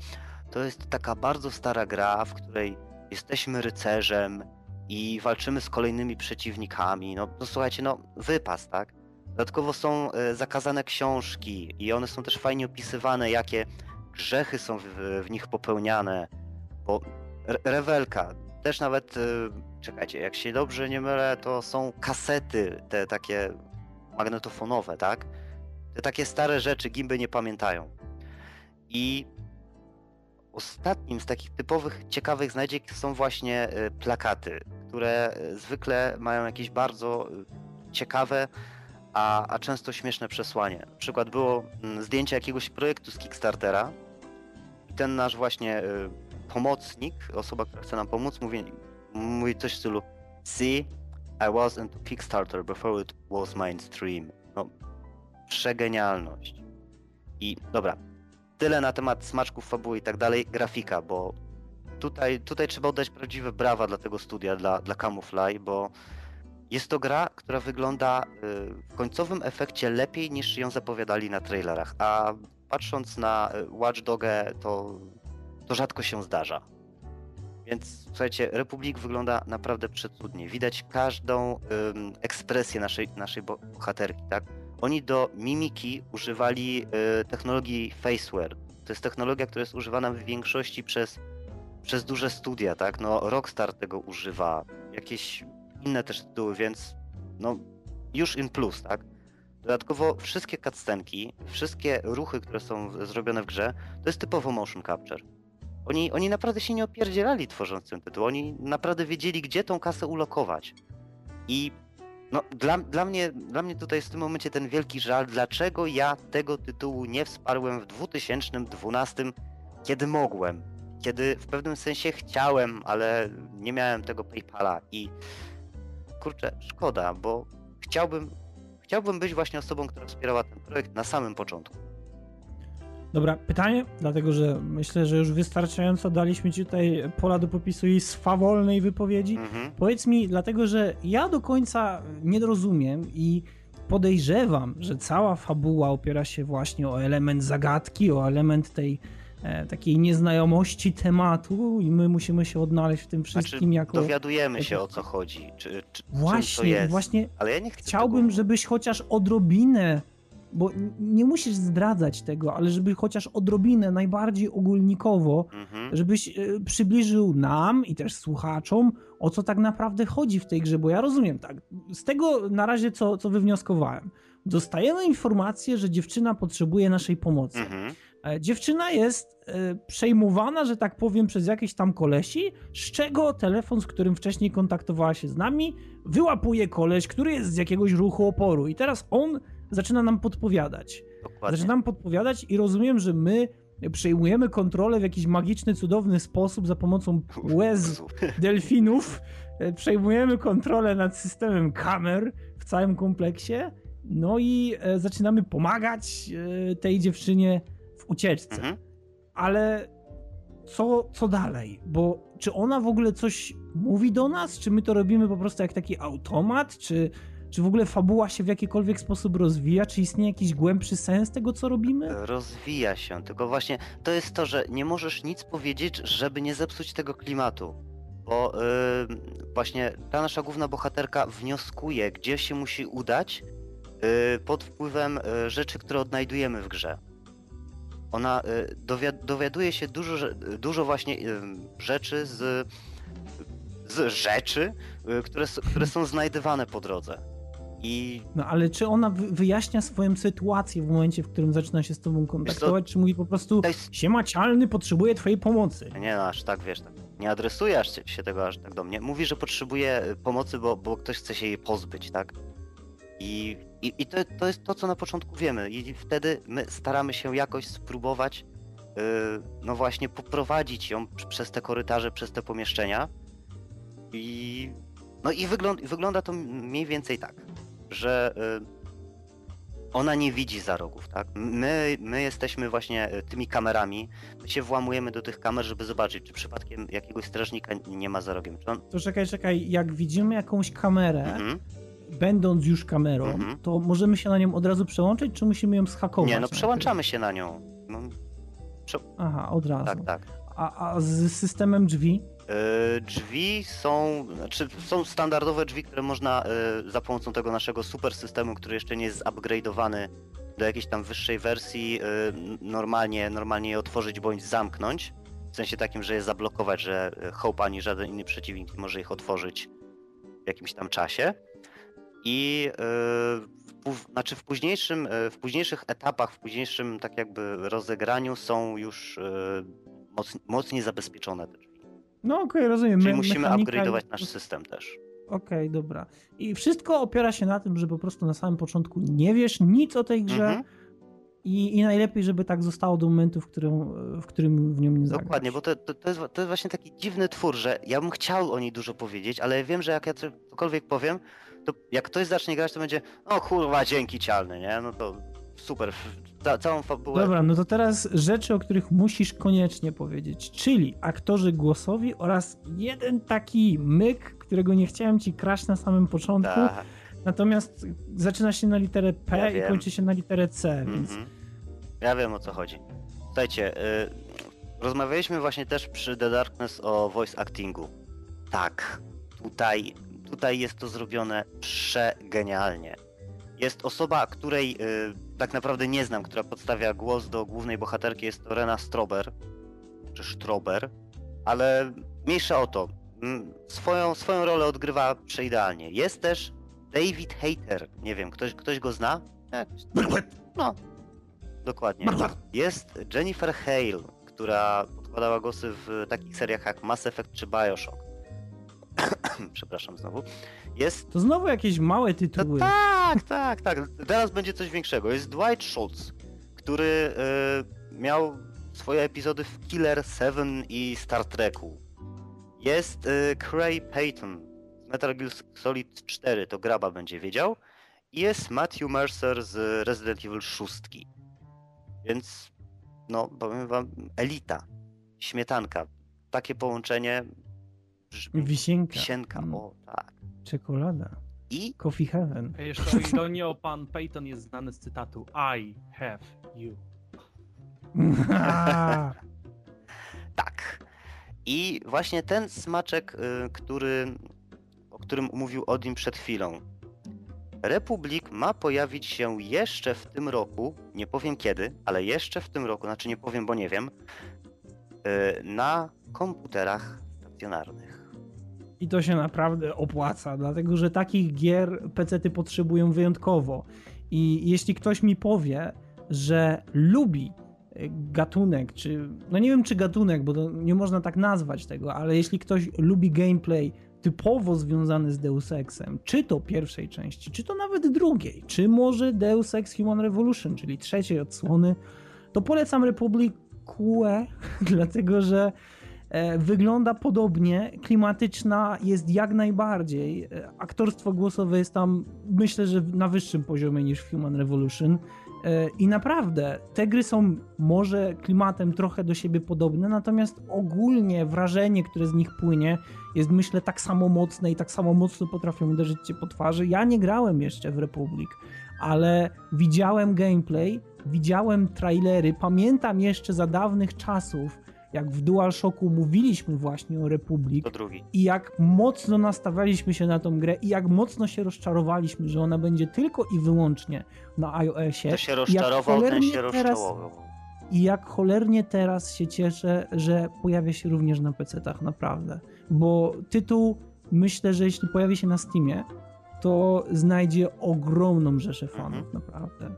to jest taka bardzo stara gra, w której jesteśmy rycerzem i walczymy z kolejnymi przeciwnikami. No, no słuchajcie, no wypas, tak? Dodatkowo są e, zakazane książki i one są też fajnie opisywane, jakie grzechy są w, w nich popełniane. Bo rewelka, też nawet, e, czekajcie, jak się dobrze nie mylę, to są kasety, te takie magnetofonowe, tak? Te takie stare rzeczy gimby nie pamiętają. I ostatnim z takich typowych ciekawych znajdziek są właśnie plakaty, które zwykle mają jakieś bardzo ciekawe, a, a często śmieszne przesłanie. Na przykład było mm, zdjęcie jakiegoś projektu z Kickstartera i ten nasz właśnie pomocnik, osoba, która chce nam pomóc, mówi, mówi coś w stylu See, I was into Kickstarter before it was mainstream. No, przegenialność. I dobra, tyle na temat smaczków, fabuły i tak dalej, grafika, bo tutaj, tutaj trzeba oddać prawdziwe brawa dla tego studia, dla, dla Camouflage, bo jest to gra, która wygląda y, w końcowym efekcie lepiej niż ją zapowiadali na trailerach, a patrząc na y, Watch Dogę, to, to rzadko się zdarza. Więc słuchajcie, Republik wygląda naprawdę przecudnie. Widać każdą ym, ekspresję naszej, naszej bohaterki, tak? Oni do mimiki używali y, technologii Faceware. To jest technologia, która jest używana w większości przez, przez duże studia, tak? No, Rockstar tego używa, jakieś inne też tytuły, więc no, już in plus, tak? Dodatkowo wszystkie cutscenki, wszystkie ruchy, które są zrobione w grze, to jest typowo motion capture. Oni, oni naprawdę się nie opierdzielali tworząc ten tytuł. Oni naprawdę wiedzieli, gdzie tą kasę ulokować. I no, dla, dla, mnie, dla mnie tutaj jest w tym momencie ten wielki żal, dlaczego ja tego tytułu nie wsparłem w 2012, kiedy mogłem. Kiedy w pewnym sensie chciałem, ale nie miałem tego PayPala i kurczę, szkoda, bo chciałbym, chciałbym być właśnie osobą, która wspierała ten projekt na samym początku. Dobra, pytanie, dlatego że myślę, że już wystarczająco daliśmy ci tutaj pola do popisu i swawolnej wypowiedzi. Mhm. Powiedz mi, dlatego że ja do końca nie rozumiem i podejrzewam, że cała fabuła opiera się właśnie o element zagadki, o element tej e, takiej nieznajomości tematu i my musimy się odnaleźć w tym znaczy, wszystkim znaczy, jako... Dowiadujemy się o co chodzi, czy, czy właśnie, właśnie Ale ja nie chciałbym, tego... żebyś chociaż odrobinę bo nie musisz zdradzać tego, ale żeby chociaż odrobinę, najbardziej ogólnikowo, mhm. żebyś e, przybliżył nam i też słuchaczom, o co tak naprawdę chodzi w tej grze, bo ja rozumiem tak, z tego na razie co, co wywnioskowałem, dostajemy informację, że dziewczyna potrzebuje naszej pomocy. Mhm. E, dziewczyna jest e, przejmowana, że tak powiem, przez jakieś tam kolesi, z czego telefon, z którym wcześniej kontaktowała się z nami, wyłapuje koleś, który jest z jakiegoś ruchu oporu. I teraz on zaczyna nam podpowiadać. Dokładnie. Zaczyna nam podpowiadać i rozumiem, że my przejmujemy kontrolę w jakiś magiczny, cudowny sposób za pomocą łez delfinów. E, przejmujemy kontrolę nad systemem kamer w całym kompleksie. No i e, zaczynamy pomagać e, tej dziewczynie w ucieczce. Mhm. Ale co, co dalej? Bo czy ona w ogóle coś mówi do nas? Czy my to robimy po prostu jak taki automat? Czy czy w ogóle fabuła się w jakikolwiek sposób rozwija? Czy istnieje jakiś głębszy sens tego, co robimy? Rozwija się, tylko właśnie to jest to, że nie możesz nic powiedzieć, żeby nie zepsuć tego klimatu. Bo yy, właśnie ta nasza główna bohaterka wnioskuje, gdzie się musi udać yy, pod wpływem yy, rzeczy, które odnajdujemy w grze. Ona y, dowiad dowiaduje się dużo, dużo właśnie y, rzeczy z, z rzeczy, y, które, które są znajdywane po drodze. I... No ale czy ona wyjaśnia swoją sytuację w momencie, w którym zaczyna się z tobą kontaktować, czy mówi po prostu jest... siema cialny, potrzebuje twojej pomocy? Nie no, aż tak, wiesz, tak, nie adresuje aż się tego aż tak do mnie. Mówi, że potrzebuje y, pomocy, bo, bo ktoś chce się jej pozbyć, tak? I, i, i to, to jest to, co na początku wiemy i wtedy my staramy się jakoś spróbować yy, no właśnie poprowadzić ją przez te korytarze, przez te pomieszczenia i no i wygląda, wygląda to mniej więcej tak że y, ona nie widzi za rogów, tak? My, my jesteśmy właśnie y, tymi kamerami, my się włamujemy do tych kamer, żeby zobaczyć, czy przypadkiem jakiegoś strażnika nie ma za rogiem. Czy on... To czekaj, czekaj, jak widzimy jakąś kamerę, mhm. będąc już kamerą, mhm. to możemy się na nią od razu przełączyć, czy musimy ją schakować? Nie, no przełączamy się na nią. No, prze... Aha, od razu. Tak, tak. A, a z systemem drzwi? E, drzwi są, znaczy są standardowe drzwi, które można e, za pomocą tego naszego super systemu, który jeszcze nie jest upgrade'owany do jakiejś tam wyższej wersji, e, normalnie, normalnie je otworzyć bądź zamknąć. W sensie takim, że je zablokować, że Hope ani żaden inny przeciwnik nie może ich otworzyć w jakimś tam czasie. I znaczy w późniejszym, w późniejszych etapach, w późniejszym tak jakby rozegraniu są już moc, mocniej zabezpieczone te drzwi. No okej, okay, rozumiem. Czyli Me musimy upgrade'ować nasz system też. Okej, okay, dobra. I wszystko opiera się na tym, że po prostu na samym początku nie wiesz nic o tej grze mm -hmm. i, i najlepiej, żeby tak zostało do momentu, w którym w, którym w nią nie zagrasz. Dokładnie, bo to, to, to, jest, to jest właśnie taki dziwny twór, że ja bym chciał o niej dużo powiedzieć, ale wiem, że jak ja cokolwiek powiem, to jak ktoś zacznie grać, to będzie o kurwa, dzięki cialny, nie? No to super, ca całą fabułę. Dobra, no to teraz rzeczy, o których musisz koniecznie powiedzieć, czyli aktorzy głosowi oraz jeden taki myk, którego nie chciałem ci kraść na samym początku, Ta. natomiast zaczyna się na literę P ja i wiem. kończy się na literę C, mm -hmm. więc... Ja wiem o co chodzi. Słuchajcie, y rozmawialiśmy właśnie też przy The Darkness o voice actingu. Tak, tutaj, tutaj jest to zrobione przegenialnie. Jest osoba, której y tak naprawdę nie znam, która podstawia głos do głównej bohaterki, jest to Rena Strober, czy Strober, ale mniejsza o to. Mm, swoją, swoją rolę odgrywa przeidealnie. Jest też David Hater, nie wiem, ktoś, ktoś go zna? No, dokładnie. Jest Jennifer Hale, która podkładała głosy w takich seriach jak Mass Effect czy Bioshock. Przepraszam znowu. Jest... To znowu jakieś małe tytuły. No, tak, tak, tak. Teraz będzie coś większego. Jest Dwight Schultz, który y, miał swoje epizody w Killer 7 i Star Treku. Jest y, Cray Payton z Metal Gear Solid 4, to Graba będzie wiedział. I jest Matthew Mercer z Resident Evil 6. Więc, no, powiem wam, elita, śmietanka. Takie połączenie. Wisienka. Wisienka, mm. o tak. Czekolada. I? Coffee Heaven. Jeszcze o pan Peyton jest znany z cytatu I have you. tak. I właśnie ten smaczek, y, który, o którym mówił Odin przed chwilą. Republik ma pojawić się jeszcze w tym roku, nie powiem kiedy, ale jeszcze w tym roku, znaczy nie powiem, bo nie wiem, y, na komputerach stacjonarnych. I to się naprawdę opłaca, dlatego że takich gier PC-ty potrzebują wyjątkowo. I jeśli ktoś mi powie, że lubi e, gatunek, czy no nie wiem czy gatunek, bo nie można tak nazwać tego, ale jeśli ktoś lubi gameplay typowo związany z Deus Exem, czy to pierwszej części, czy to nawet drugiej, czy może Deus Ex Human Revolution, czyli trzeciej odsłony, to polecam Republic QE, dlatego że wygląda podobnie, klimatyczna jest jak najbardziej. E, aktorstwo głosowe jest tam, myślę, że na wyższym poziomie niż Human Revolution. E, I naprawdę, te gry są może klimatem trochę do siebie podobne, natomiast ogólnie wrażenie, które z nich płynie, jest myślę tak samo mocne i tak samo mocno potrafią uderzyć cię po twarzy. Ja nie grałem jeszcze w Republic, ale widziałem gameplay, widziałem trailery, pamiętam jeszcze za dawnych czasów, jak w DualShocku mówiliśmy właśnie o Republik i jak mocno nastawialiśmy się na tą grę i jak mocno się rozczarowaliśmy, że ona będzie tylko i wyłącznie na iOSie. To się rozczarował, ten się rozczarował. I jak cholernie teraz się cieszę, że pojawia się również na PC-tach, naprawdę. Bo tytuł, myślę, że jeśli pojawi się na Steamie, to znajdzie ogromną rzeszę fanów, mhm. naprawdę.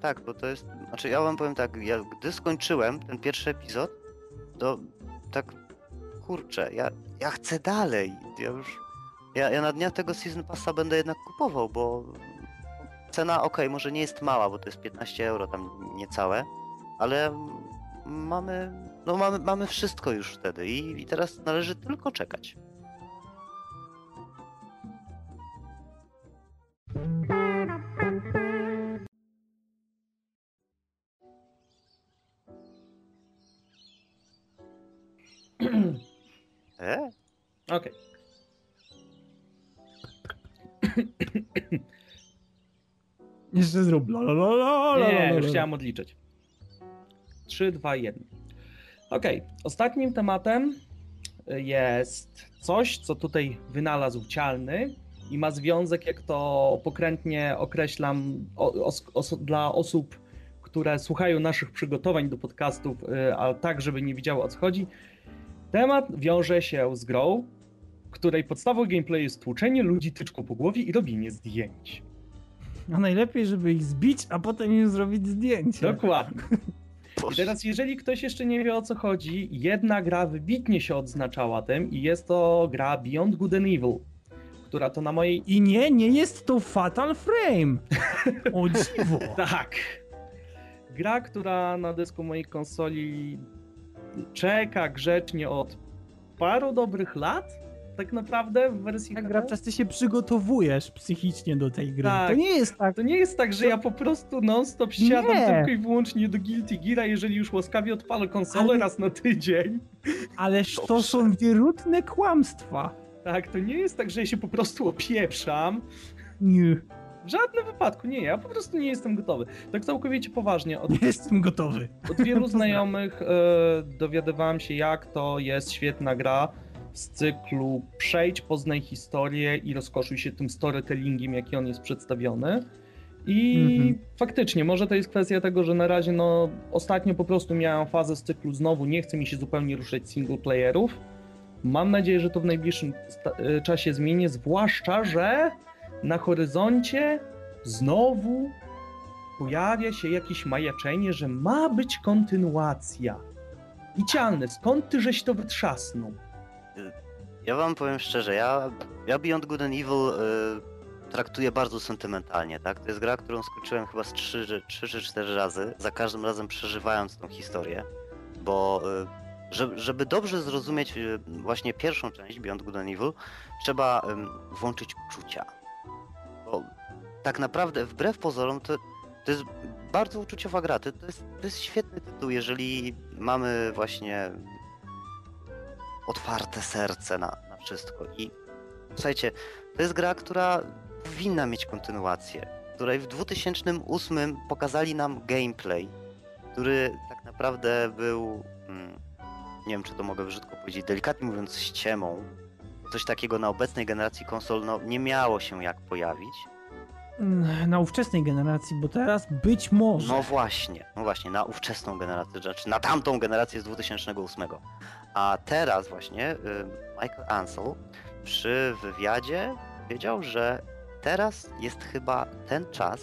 Tak, bo to jest. Znaczy, ja wam powiem tak, ja, gdy skończyłem ten pierwszy epizod, to tak kurczę, ja, ja chcę dalej. Ja już. Ja, ja na dniach tego Season Passa będę jednak kupował, bo cena ok, może nie jest mała, bo to jest 15 euro, tam niecałe, ale mamy, no mamy, mamy wszystko już wtedy i, i teraz należy tylko czekać. Okej. Jeszcze zrób la la la la la Nie, już chciałem odliczyć. 3, 2, 1. Okej, ostatnim tematem jest coś, co tutaj wynalazł Cialny i ma związek, jak to pokrętnie określam, dla osób, które słuchają naszych przygotowań do podcastów, y, ale tak, żeby nie widziały o co chodzi. Temat wiąże się z grą, której podstawą gameplayu jest tłuczenie ludzi tyczką po głowie i robienie zdjęć. A najlepiej, żeby ich zbić, a potem im zrobić zdjęcie. Dokładnie. I teraz, jeżeli ktoś jeszcze nie wie o co chodzi, jedna gra wybitnie się odznaczała tym i jest to gra Beyond Good and Evil, która to na mojej... I nie, nie jest to Fatal Frame! O dziwo! tak. Gra, która na dysku mojej konsoli czeka grzecznie od paru dobrych lat, tak naprawdę w wersji Tak, gracza, ty się przygotowujesz psychicznie do tej gry. Tak. To nie jest tak. To nie jest tak, że ja po prostu non-stop siadam nie. tylko i wyłącznie do Guilty Geara, jeżeli już łaskawie odpalę konsolę Ale... raz na tydzień. Ależ to są wierutne kłamstwa. Tak, to nie jest tak, że ja się po prostu opieprzam. Nie. W żadnym wypadku nie, ja po prostu nie jestem gotowy. Tak całkowicie poważnie. Od, nie jestem gotowy. Od wielu znajomych e, dowiadywałem się, jak to jest świetna gra z cyklu Przejdź, poznaj historię i rozkoszuj się tym storytellingiem, jaki on jest przedstawiony. I mhm. faktycznie, może to jest kwestia tego, że na razie, no, ostatnio po prostu miałem fazę z cyklu znowu, nie chce mi się zupełnie ruszać single playerów. Mam nadzieję, że to w najbliższym e, czasie zmieni, zwłaszcza, że na horyzoncie znowu pojawia się jakieś majaczenie, że ma być kontynuacja. I cialne, skąd ty żeś to wytrzasnął? Ja wam powiem szczerze, ja, ja Beyond Good and Evil y, traktuję bardzo sentymentalnie, tak? To jest gra, którą skończyłem chyba z 3, 3 czy 4 razy, za każdym razem przeżywając tą historię, bo y, żeby, dobrze zrozumieć y, właśnie pierwszą część Beyond Good and Evil, trzeba włączyć uczucia. Bo tak naprawdę, wbrew pozorom, to, to jest bardzo uczuciowa gra. To, to, jest, to jest świetny tytuł, jeżeli mamy właśnie otwarte serce na, na wszystko. I słuchajcie, to jest gra, która powinna mieć kontynuację, której w 2008 pokazali nam gameplay, który tak naprawdę był, hmm, nie wiem czy to mogę brzydko powiedzieć, delikatnie mówiąc ściemą. Coś takiego na obecnej generacji konsol no, nie miało się jak pojawić. Na ówczesnej generacji, bo teraz być może. No właśnie, no właśnie, na ówczesną generację, znaczy na tamtą generację z 2008. A teraz właśnie y, Michael Ansel przy wywiadzie powiedział, że teraz jest chyba ten czas,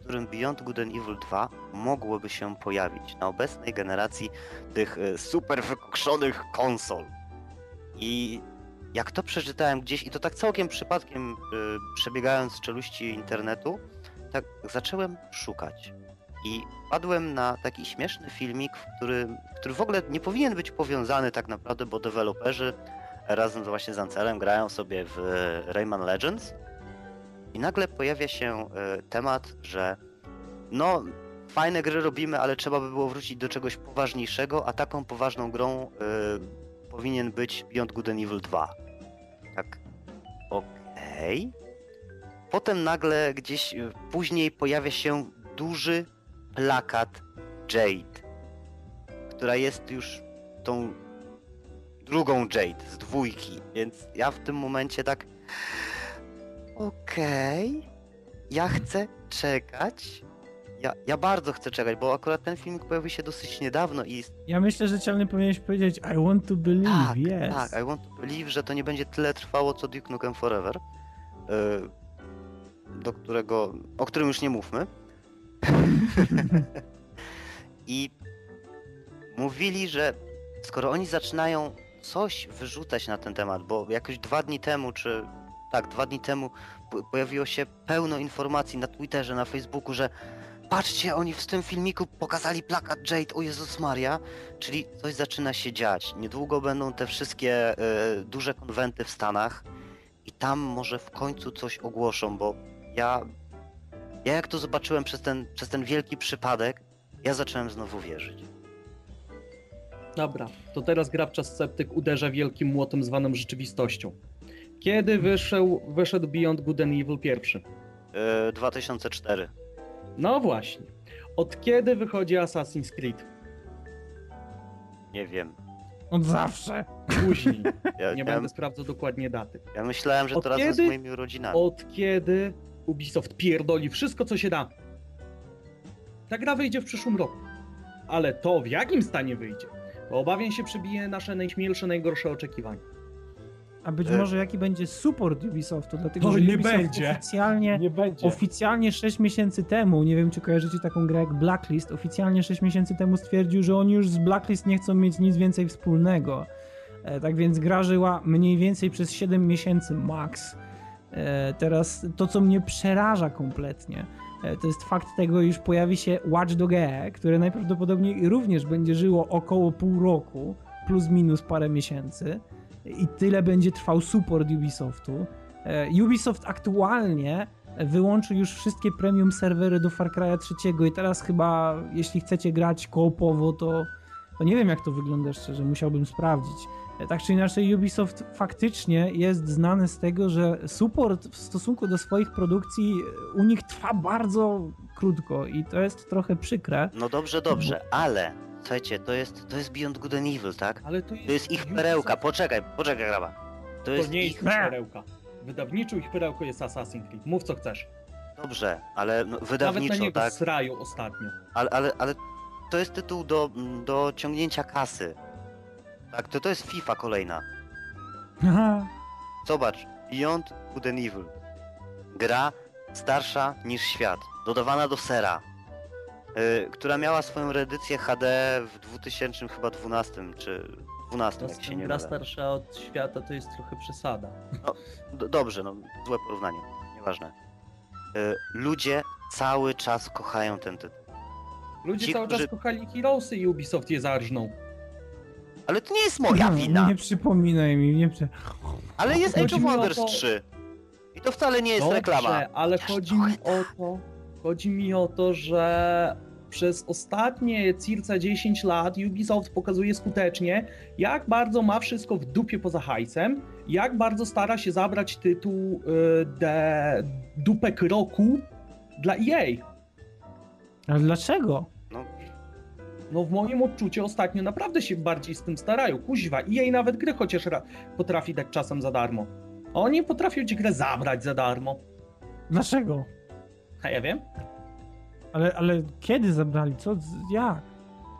w którym Beyond Good and Evil 2 mogłoby się pojawić na obecnej generacji tych y, super wykokszonych konsol. I jak to przeczytałem gdzieś, i to tak całkiem przypadkiem y, przebiegając czeluści internetu, tak zacząłem szukać. I padłem na taki śmieszny filmik, który, który w ogóle nie powinien być powiązany tak naprawdę, bo deweloperzy razem właśnie z Ancelem grają sobie w Rayman Legends i nagle pojawia się y, temat, że no fajne gry robimy, ale trzeba by było wrócić do czegoś poważniejszego, a taką poważną grą y, powinien być Beyond Good and Evil 2. Tak, okej. Okay. Potem nagle gdzieś później pojawia się duży plakat Jade, która jest już tą drugą Jade z dwójki, więc ja w tym momencie tak okej, okay, ja chcę czekać. Ja, ja bardzo chcę czekać, bo akurat ten film pojawił się dosyć niedawno i... Ja myślę, że ciągle powinieneś powiedzieć I want to believe, tak, yes. Tak, I want to believe, że to nie będzie tyle trwało co Duke Nukem Forever, y, do którego, o którym już nie mówmy. I mówili, że skoro oni zaczynają coś wyrzucać na ten temat, bo jakoś dwa dni temu, czy tak, dwa dni temu pojawiło się pełno informacji na Twitterze, na Facebooku, że patrzcie, oni w tym filmiku pokazali plakat Jade, o Jezus Maria, czyli coś zaczyna się dziać. Niedługo będą te wszystkie y, duże konwenty w Stanach i tam może w końcu coś ogłoszą, bo ja ja jak to zobaczyłem przez ten, przez ten wielki przypadek, ja zacząłem znowu wierzyć. Dobra, to teraz grabcza sceptyk uderza wielkim młotem zwanym rzeczywistością. Kiedy wyszedł, wyszedł Beyond Good and Evil pierwszy? Yy, 2004. No właśnie. Od kiedy wychodzi Assassin's Creed? Nie wiem. Od zawsze. Później. Ja, nie ja, będę sprawdzał dokładnie daty. Ja myślałem, że od to razem kiedy, z moimi rodzinami. Od kiedy Ubisoft pierdoli wszystko, co się da. Ta gra wyjdzie w przyszłym roku. Ale to, w jakim stanie wyjdzie, to obawiam się przebije nasze najśmielsze, najgorsze oczekiwania. A być e... może jaki będzie support Ubisoftu, dlatego to że nie Ubisoft będzie. Oficjalnie, nie będzie. oficjalnie 6 miesięcy temu, nie wiem czy kojarzycie taką grę jak Blacklist, oficjalnie 6 miesięcy temu stwierdził, że oni już z Blacklist nie chcą mieć nic więcej wspólnego. E, tak więc gra żyła mniej więcej przez 7 miesięcy max. E, teraz to, co mnie przeraża kompletnie, e, to jest fakt tego, iż pojawi się Watch Dogs, e, które najprawdopodobniej również będzie żyło około pół roku, plus minus parę miesięcy i tyle będzie trwał support Ubisoftu. Ubisoft aktualnie wyłączył już wszystkie premium serwery do Far Cry'a 3 i teraz chyba, jeśli chcecie grać koopowo, to, to nie wiem jak to wygląda szczerze, musiałbym sprawdzić. Tak czy inaczej, Ubisoft faktycznie jest znany z tego, że support w stosunku do swoich produkcji u nich trwa bardzo krótko i to jest trochę przykre. No dobrze, dobrze, ale słuchajcie, to jest, to jest Beyond Good and Evil, tak? Ale to jest, to jest ich perełka, poczekaj, poczekaj, graba. To, to jest nie ich perełka. Wydawniczo ich perełką jest Assassin's Creed. Mów co chcesz. Dobrze, ale no, wydawniczo, Nawet na niego tak? sraju ostatnio. Ale, ale, ale to jest tytuł do, do ciągnięcia kasy. Tak, to to jest FIFA kolejna. Aha. Zobacz, Beyond Good and Evil. Gra starsza niż świat, dodawana do sera, yy, która miała swoją reedycję HD w 2000 chyba 12 czy 12, jak się nie Gra starsza od świata to jest trochę przesada. No, dobrze, no złe porównanie, nieważne. Yy, ludzie cały czas kochają ten tytuł. Ludzie Ci, cały którzy... czas kochali Heroesy i Ubisoft je zarżnął. Ale to nie jest moja no, wina. Nie przypominaj mi, nie przy... Ale jest Age of Wonders to... 3. I to wcale nie jest Dobrze, reklama. ale chodzi mi o to, chodzi mi o to, że przez ostatnie circa 10 lat Ubisoft pokazuje skutecznie, jak bardzo ma wszystko w dupie poza hajsem, jak bardzo stara się zabrać tytuł y, de dupek roku dla EA. Ale dlaczego? No, w moim odczuciu ostatnio naprawdę się bardziej z tym starają. Kuźwa, i jej nawet gry chociaż potrafi dać czasem za darmo. Oni potrafią ci grę zabrać za darmo. Dlaczego? A ja wiem. Ale, ale kiedy zabrali? Co? Jak?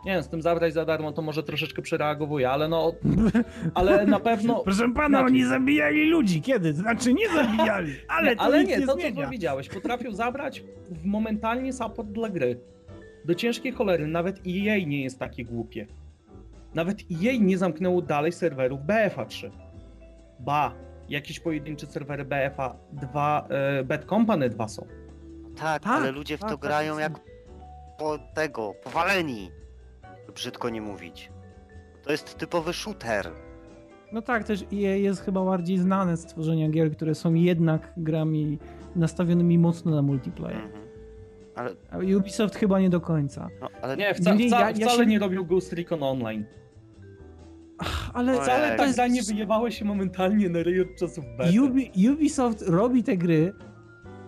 Nie wiem, z tym zabrać za darmo to może troszeczkę przereagowuję, ale no. Ale na pewno. Proszę pana, znaczy... oni zabijali ludzi. Kiedy? Znaczy nie zabijali, ale nie, to Ale nie, nie to zmienia. co powiedziałeś. Potrafią zabrać momentalnie support dla gry. Do ciężkiej cholery nawet EA nie jest takie głupie. Nawet EA nie zamknęło dalej serwerów BFA 3. Ba, jakieś pojedyncze serwery BFA 2, e, Bad Company 2 są. Tak, tak ale ludzie w tak, to tak, grają tak, jak po tego, powaleni. Brzydko nie mówić. To jest typowy shooter. No tak, też EA jest chyba bardziej znane z tworzenia gier, które są jednak grami nastawionymi mocno na multiplayer. Mhm. Ale... Ubisoft chyba nie do końca. No, ale... Nie, wca, wca, ja, ja wcale się... nie robił Ghost Recon Online. Ale wcale tak jest... nie wyjebały się momentalnie na ryj od czasów beta. Ubi Ubisoft robi te gry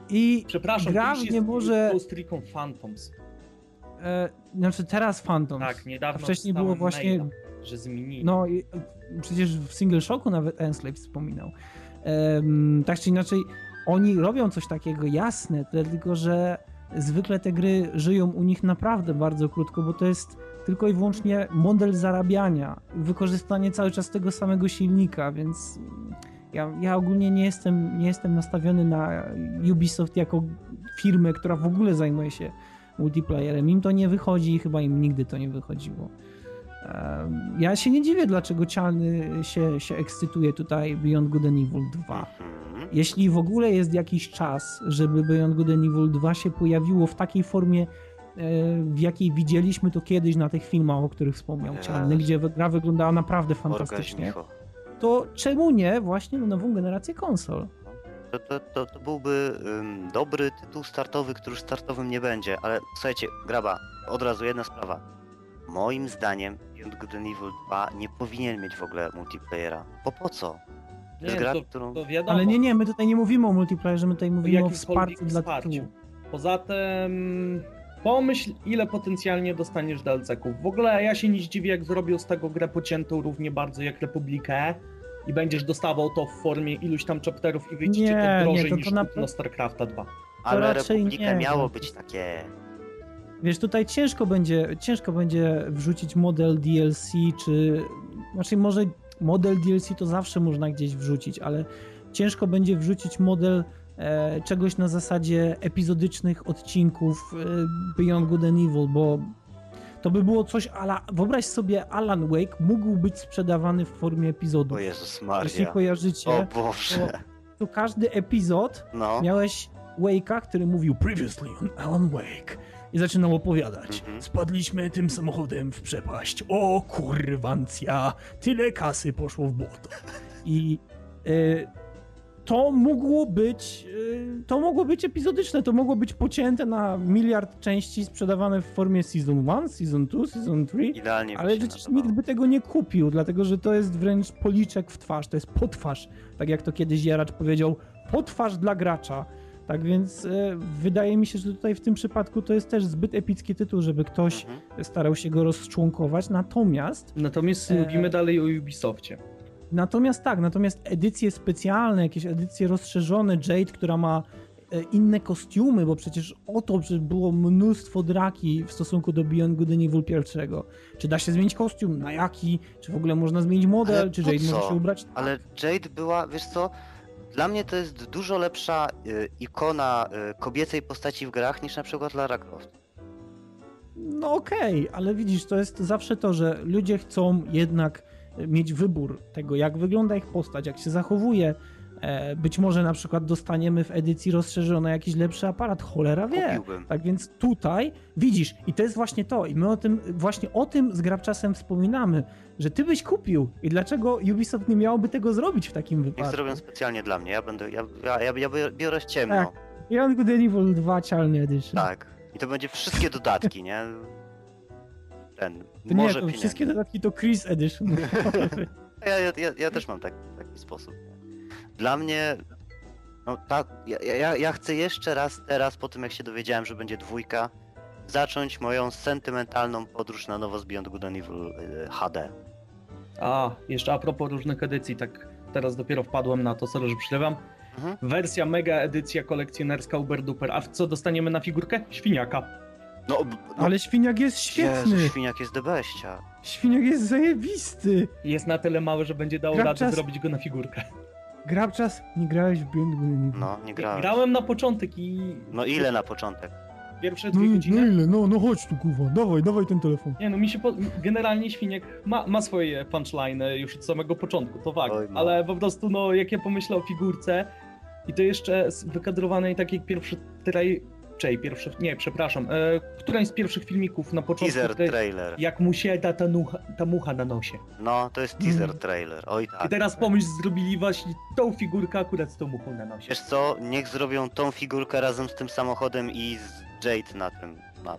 i Przepraszam, gra nie może... Ghost Recon Phantoms. E, znaczy teraz Phantoms. Tak, niedawno A wcześniej było właśnie... Maila, że zmienili. No, i, przecież w Single Shocku nawet Enslave wspominał. E, tak czy inaczej, oni robią coś takiego, jasne, tylko że zwykle te gry żyją u nich naprawdę bardzo krótko, bo to jest tylko i wyłącznie model zarabiania, wykorzystanie cały czas tego samego silnika, więc ja, ja ogólnie nie jestem, nie jestem nastawiony na Ubisoft jako firmę, która w ogóle zajmuje się multiplayerem. Im to nie wychodzi i chyba im nigdy to nie wychodziło. Ja się nie dziwię, dlaczego Cialny się, się ekscytuje tutaj Beyond Good and Evil 2. Jeśli w ogóle jest jakiś czas, żeby Beyond Good and Evil 2 się pojawiło w takiej formie, e, w jakiej widzieliśmy to kiedyś na tych filmach, o których wspomniał Cialny, gdzie gra wyglądała naprawdę fantastycznie, to czemu nie właśnie na nową generację konsol? To, to, to, to byłby um, dobry tytuł startowy, który już startowym nie będzie, ale słuchajcie, graba, od razu jedna sprawa. Moim zdaniem Beyond Good and Evil 2 nie powinien mieć w ogóle multiplayera. Bo po co? To jest gra, to, którą... to wiadomo. Ale nie, nie, my tutaj nie mówimy o multiplayerze, my tutaj mówimy o wsparciu dla tytułu. Poza tym pomyśl, ile potencjalnie dostaniesz DLC-ków. W ogóle ja się nie zdziwię, jak zrobią z tego grę pociętą równie bardzo jak Republikę i będziesz dostawał to w formie iluś tam chapterów i wyjdzie to drożej nie, to, niż to na... StarCrafta 2. Ale Republikę miało być takie Wiesz, tutaj ciężko będzie, ciężko będzie wrzucić model DLC, czy znaczy może model DLC to zawsze można gdzieś wrzucić, ale ciężko będzie wrzucić model e, czegoś na zasadzie epizodycznych odcinków e, Beyond Good and Evil, bo to by było coś ala... Wyobraź sobie, Alan Wake mógł być sprzedawany w formie epizodu. O Jezus Maria. Jeśli kojarzycie, o Boże. To, to każdy epizod no. miałeś Wake'a, który mówił Previously on Alan Wake i zaczynał opowiadać. Mhm. Spadliśmy tym samochodem w przepaść. O kurwancja, tyle kasy poszło w błoto. I y, to mogło być y, to mogło być epizodyczne, to mogło być pocięte na miliard części sprzedawane w formie Season 1, Season 2, Season 3, Idealnie ale przecież nikt by tego nie kupił, dlatego że to jest wręcz policzek w twarz, to jest potwarz, tak jak to kiedyś Jaracz powiedział, potwarz dla gracza. Tak więc e, wydaje mi się, że tutaj w tym przypadku to jest też zbyt epicki tytuł, żeby ktoś mhm. starał się go rozczłonkować. Natomiast. Natomiast e, mówimy dalej o Ubisoftie. Natomiast tak, natomiast edycje specjalne, jakieś edycje rozszerzone, Jade, która ma e, inne kostiumy, bo przecież o to było mnóstwo draki w stosunku do Beyond Good and Evil pierwszego. Czy da się zmienić kostium? Na jaki? Czy w ogóle można zmienić model? Ale czy Jade może się ubrać? Ale Jade była, wiesz co, dla mnie to jest dużo lepsza y, ikona y, kobiecej postaci w grach niż na przykład Lara Croft. No okej, okay, ale widzisz, to jest zawsze to, że ludzie chcą jednak mieć wybór tego, jak wygląda ich postać, jak się zachowuje, E, być może na przykład dostaniemy w edycji rozszerzonej jakiś lepszy aparat, cholera wie. Kupiłbym. Tak więc tutaj widzisz, i to jest właśnie to, i my o tym, właśnie o tym z Grabczasem wspominamy, że ty byś kupił i dlaczego Ubisoft nie miałoby tego zrobić w takim wypadku. Niech zrobią specjalnie dla mnie, ja będę, ja, ja, ja, ja biorę ciemno. Tak. Beyond Good Evil 2 Cialny Edition. Tak, i to będzie wszystkie dodatki, nie? Ten, to może nie, to wszystkie dodatki to Chris Edition. ja, ja, ja, ja też mam tak, taki sposób dla mnie, no tak, ja, ja, ja chcę jeszcze raz teraz, po tym jak się dowiedziałem, że będzie dwójka, zacząć moją sentymentalną podróż na nowo z Beyond Good and Evil HD. A, jeszcze a propos różnych edycji, tak teraz dopiero wpadłem na to, sorry, że przylewam. Mhm. Wersja mega edycja kolekcjonerska Uber Duper. A co dostaniemy na figurkę? Świniaka. No, no, Ale świniak jest świetny. Jezu, świniak jest debeścia. Świniak jest zajebisty. Jest na tyle mały, że będzie dało radę zrobić go na figurkę. Grabczas, nie grałeś w Beyond Good and Evil? No, nie grałem. Grałem na początek i... No ile na początek? Pierwsze dwie no, godziny. No ile? No, no chodź tu, kurwa, dawaj, dawaj ten telefon. Nie no, mi się po... generalnie Świniek ma, ma swoje punchline już od samego początku, to fakt, Oj, no. ale po prostu no, jak ja pomyślę o figurce i to jeszcze wykadrowanej tak jak pierwszy trej Czej, pierwszy, nie, przepraszam, e, któraś z pierwszych filmików na początku. Teaser te, trailer. Jak mu się ta, ta, nucha, ta mucha na nosie. No, to jest teaser mm. trailer, oj tak. I teraz pomyśl, zrobili właśnie tą figurkę akurat z tą muchą na nosie. Wiesz co, niech zrobią tą figurkę razem z tym samochodem i z Jade na tym, na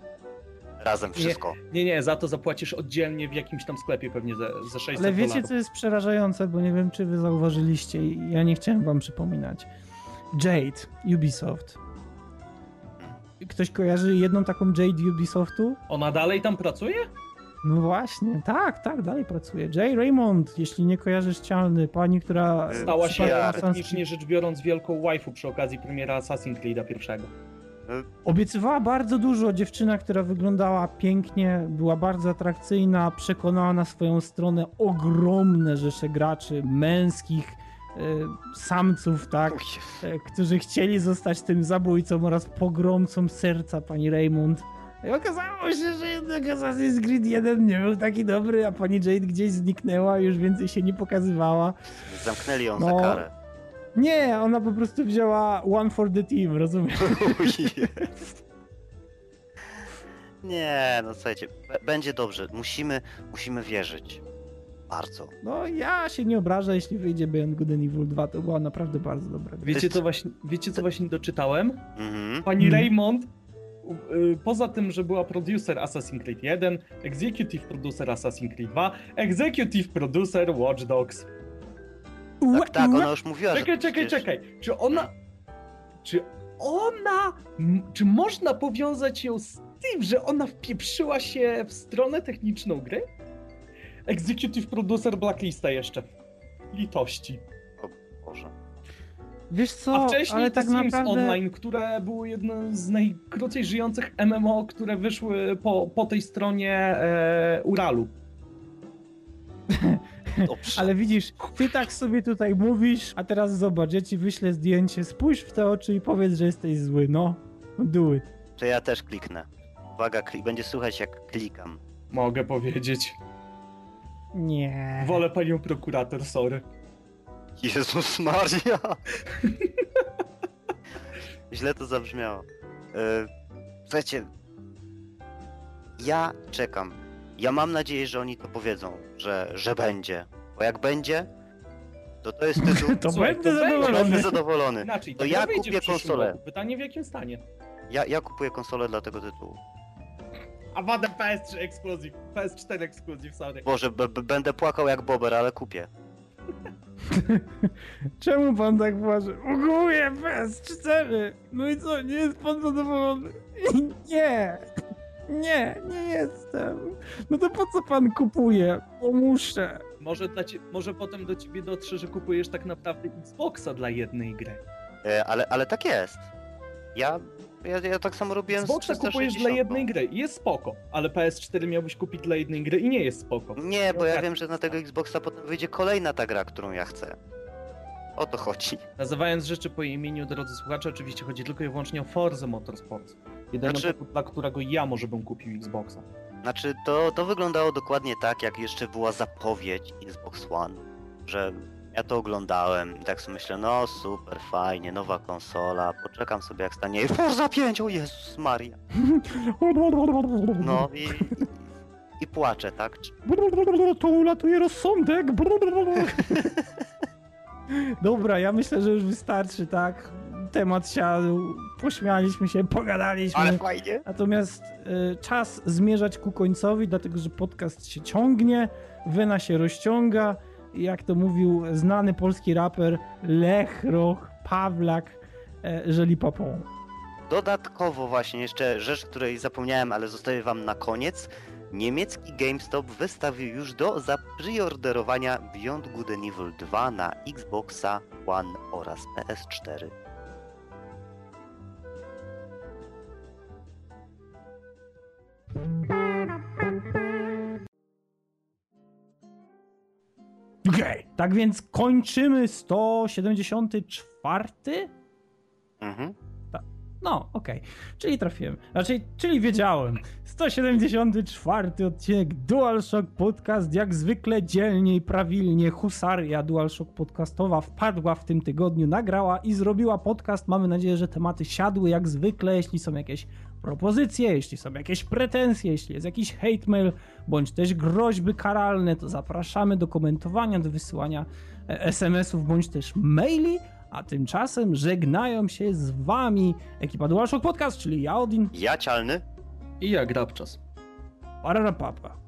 razem wszystko. Nie, nie, nie, za to zapłacisz oddzielnie w jakimś tam sklepie pewnie za, za 600 Ale wiecie, dolarów. co jest przerażające, bo nie wiem, czy wy zauważyliście i ja nie chciałem wam przypominać. Jade, Ubisoft, Ktoś kojarzy jedną taką Jade Ubisoftu? Ona dalej tam pracuje? No właśnie, tak, tak, dalej pracuje. Jay Raymond, jeśli nie kojarzysz cialny, pani, która... Stała się technicznie rzecz biorąc wielką waifu przy okazji premiera Assassin's Creed'a pierwszego. Obiecywała bardzo dużo. Dziewczyna, która wyglądała pięknie, była bardzo atrakcyjna, przekonała na swoją stronę ogromne rzesze graczy męskich, Y, samców, tak, y, którzy chcieli zostać tym zabójcą oraz pogromcą serca pani Raymond. I okazało się, że jednak Assassin's Creed 1 nie był taki dobry, a pani Jade gdzieś zniknęła, już więcej się nie pokazywała. Zamknęli ją no, za karę. Nie, ona po prostu wzięła one for the team, rozumiesz? nie, no słuchajcie, będzie dobrze. Musimy, musimy wierzyć. Bardzo. No ja się nie obrażę, jeśli wyjdzie Beyond Good and Evil 2, to była naprawdę bardzo dobra. Wiecie co właśnie, wiecie, co właśnie doczytałem? Mhm. Pani mhm. Raymond, y, poza tym, że była producer Assassin's Creed 1, executive producer Assassin's Creed 2, executive producer Watch Dogs. Tak, tak, ona już mówiła, Czekaj, że czekaj, przecież... czekaj. Czy ona... Czy ona... Czy można powiązać ją z tym, że ona wpieprzyła się w stronę techniczną gry? Executive Producer Blacklista jeszcze. Litości. O Boże. Wiesz co, A wcześniej ale tak Sims naprawdę... Online, które było jednym z najkrócej żyjących MMO, które wyszły po, po tej stronie e, Uralu. Dobrze. Ale widzisz, ty tak sobie tutaj mówisz, a teraz zobacz, ja ci wyślę zdjęcie, spójrz w te oczy i powiedz, że jesteś zły, no. Do it. To ja też kliknę. Uwaga, klik, będzie słuchać jak klikam. Mogę powiedzieć. Nie. Wolę panią prokurator, sorry. Jezus Maria! Źle to zabrzmiało. Yy, słuchajcie, ja czekam. Ja mam nadzieję, że oni to powiedzą, że, że będzie. Bo jak będzie, to to jest tytuł. to Słuchaj, będę zadowolony. Będę zadowolony. Inaczej, to ja kupię konsolę. Pytanie w jakim stanie? Ja, ja kupuję konsolę dla tego tytułu. A wadę PS3 ekskluzyw. PS4 ekskluzyw, sorry. Boże, będę płakał jak bober, ale kupię. Czemu pan tak płacze? Kupuję PS4! No i co, nie jest pan zadowolony? Nie! Nie, nie jestem. No to po co pan kupuje? Bo muszę. Może, dla cie... Może potem do ciebie dotrze, że kupujesz tak naprawdę Xboxa dla jednej gry. E, ale, ale tak jest. Ja, ja, ja tak samo robiłem Xboxa z kupujesz dla jednej gry i jest spoko, ale PS4 miałbyś kupić dla jednej gry i nie jest spoko. Nie, bo ja wiem, że na tego Xboxa potem wyjdzie kolejna ta gra, którą ja chcę. O to chodzi. Nazywając rzeczy po imieniu, drodzy słuchacze, oczywiście chodzi tylko i wyłącznie o Forza Motorsport. Jedyny znaczy... dla którego ja może bym kupił Xboxa. Znaczy, to, to wyglądało dokładnie tak, jak jeszcze była zapowiedź Xbox One, że ja to oglądałem i tak sobie myślę, no super, fajnie, nowa konsola, poczekam sobie jak stanie Forza 5, o Jezus Maria. No i, i płaczę, tak? To ulatuje rozsądek. Dobra, ja myślę, że już wystarczy, tak? Temat siadł, pośmialiśmy się, pogadaliśmy. Ale fajnie. Natomiast y, czas zmierzać ku końcowi, dlatego że podcast się ciągnie, wena się rozciąga. Jak to mówił znany polski raper Lech Roch Pawlak, e, Żeli Papą. Dodatkowo właśnie jeszcze rzecz, której zapomniałem, ale zostawię wam na koniec. Niemiecki GameStop wystawił już do zapriorderowania Beyond Good and Evil 2 na Xboxa One oraz PS4. Okej, okay, tak więc kończymy 174. Mhm. No, okej. Okay. Czyli trafiłem. Znaczy, czyli wiedziałem. 174 odcinek DualShock Podcast. Jak zwykle dzielnie i prawilnie husaria DualShock Podcastowa wpadła w tym tygodniu, nagrała i zrobiła podcast. Mamy nadzieję, że tematy siadły jak zwykle. Jeśli są jakieś propozycje, jeśli są jakieś pretensje, jeśli jest jakiś hate mail, bądź też groźby karalne, to zapraszamy do komentowania, do wysyłania e, SMS-ów, bądź też maili. A tymczasem żegnają się z wami ekipa DualShock Podcast, czyli ja, Odin. Ja, Cialny. I ja, Grabczas. Pararapapa.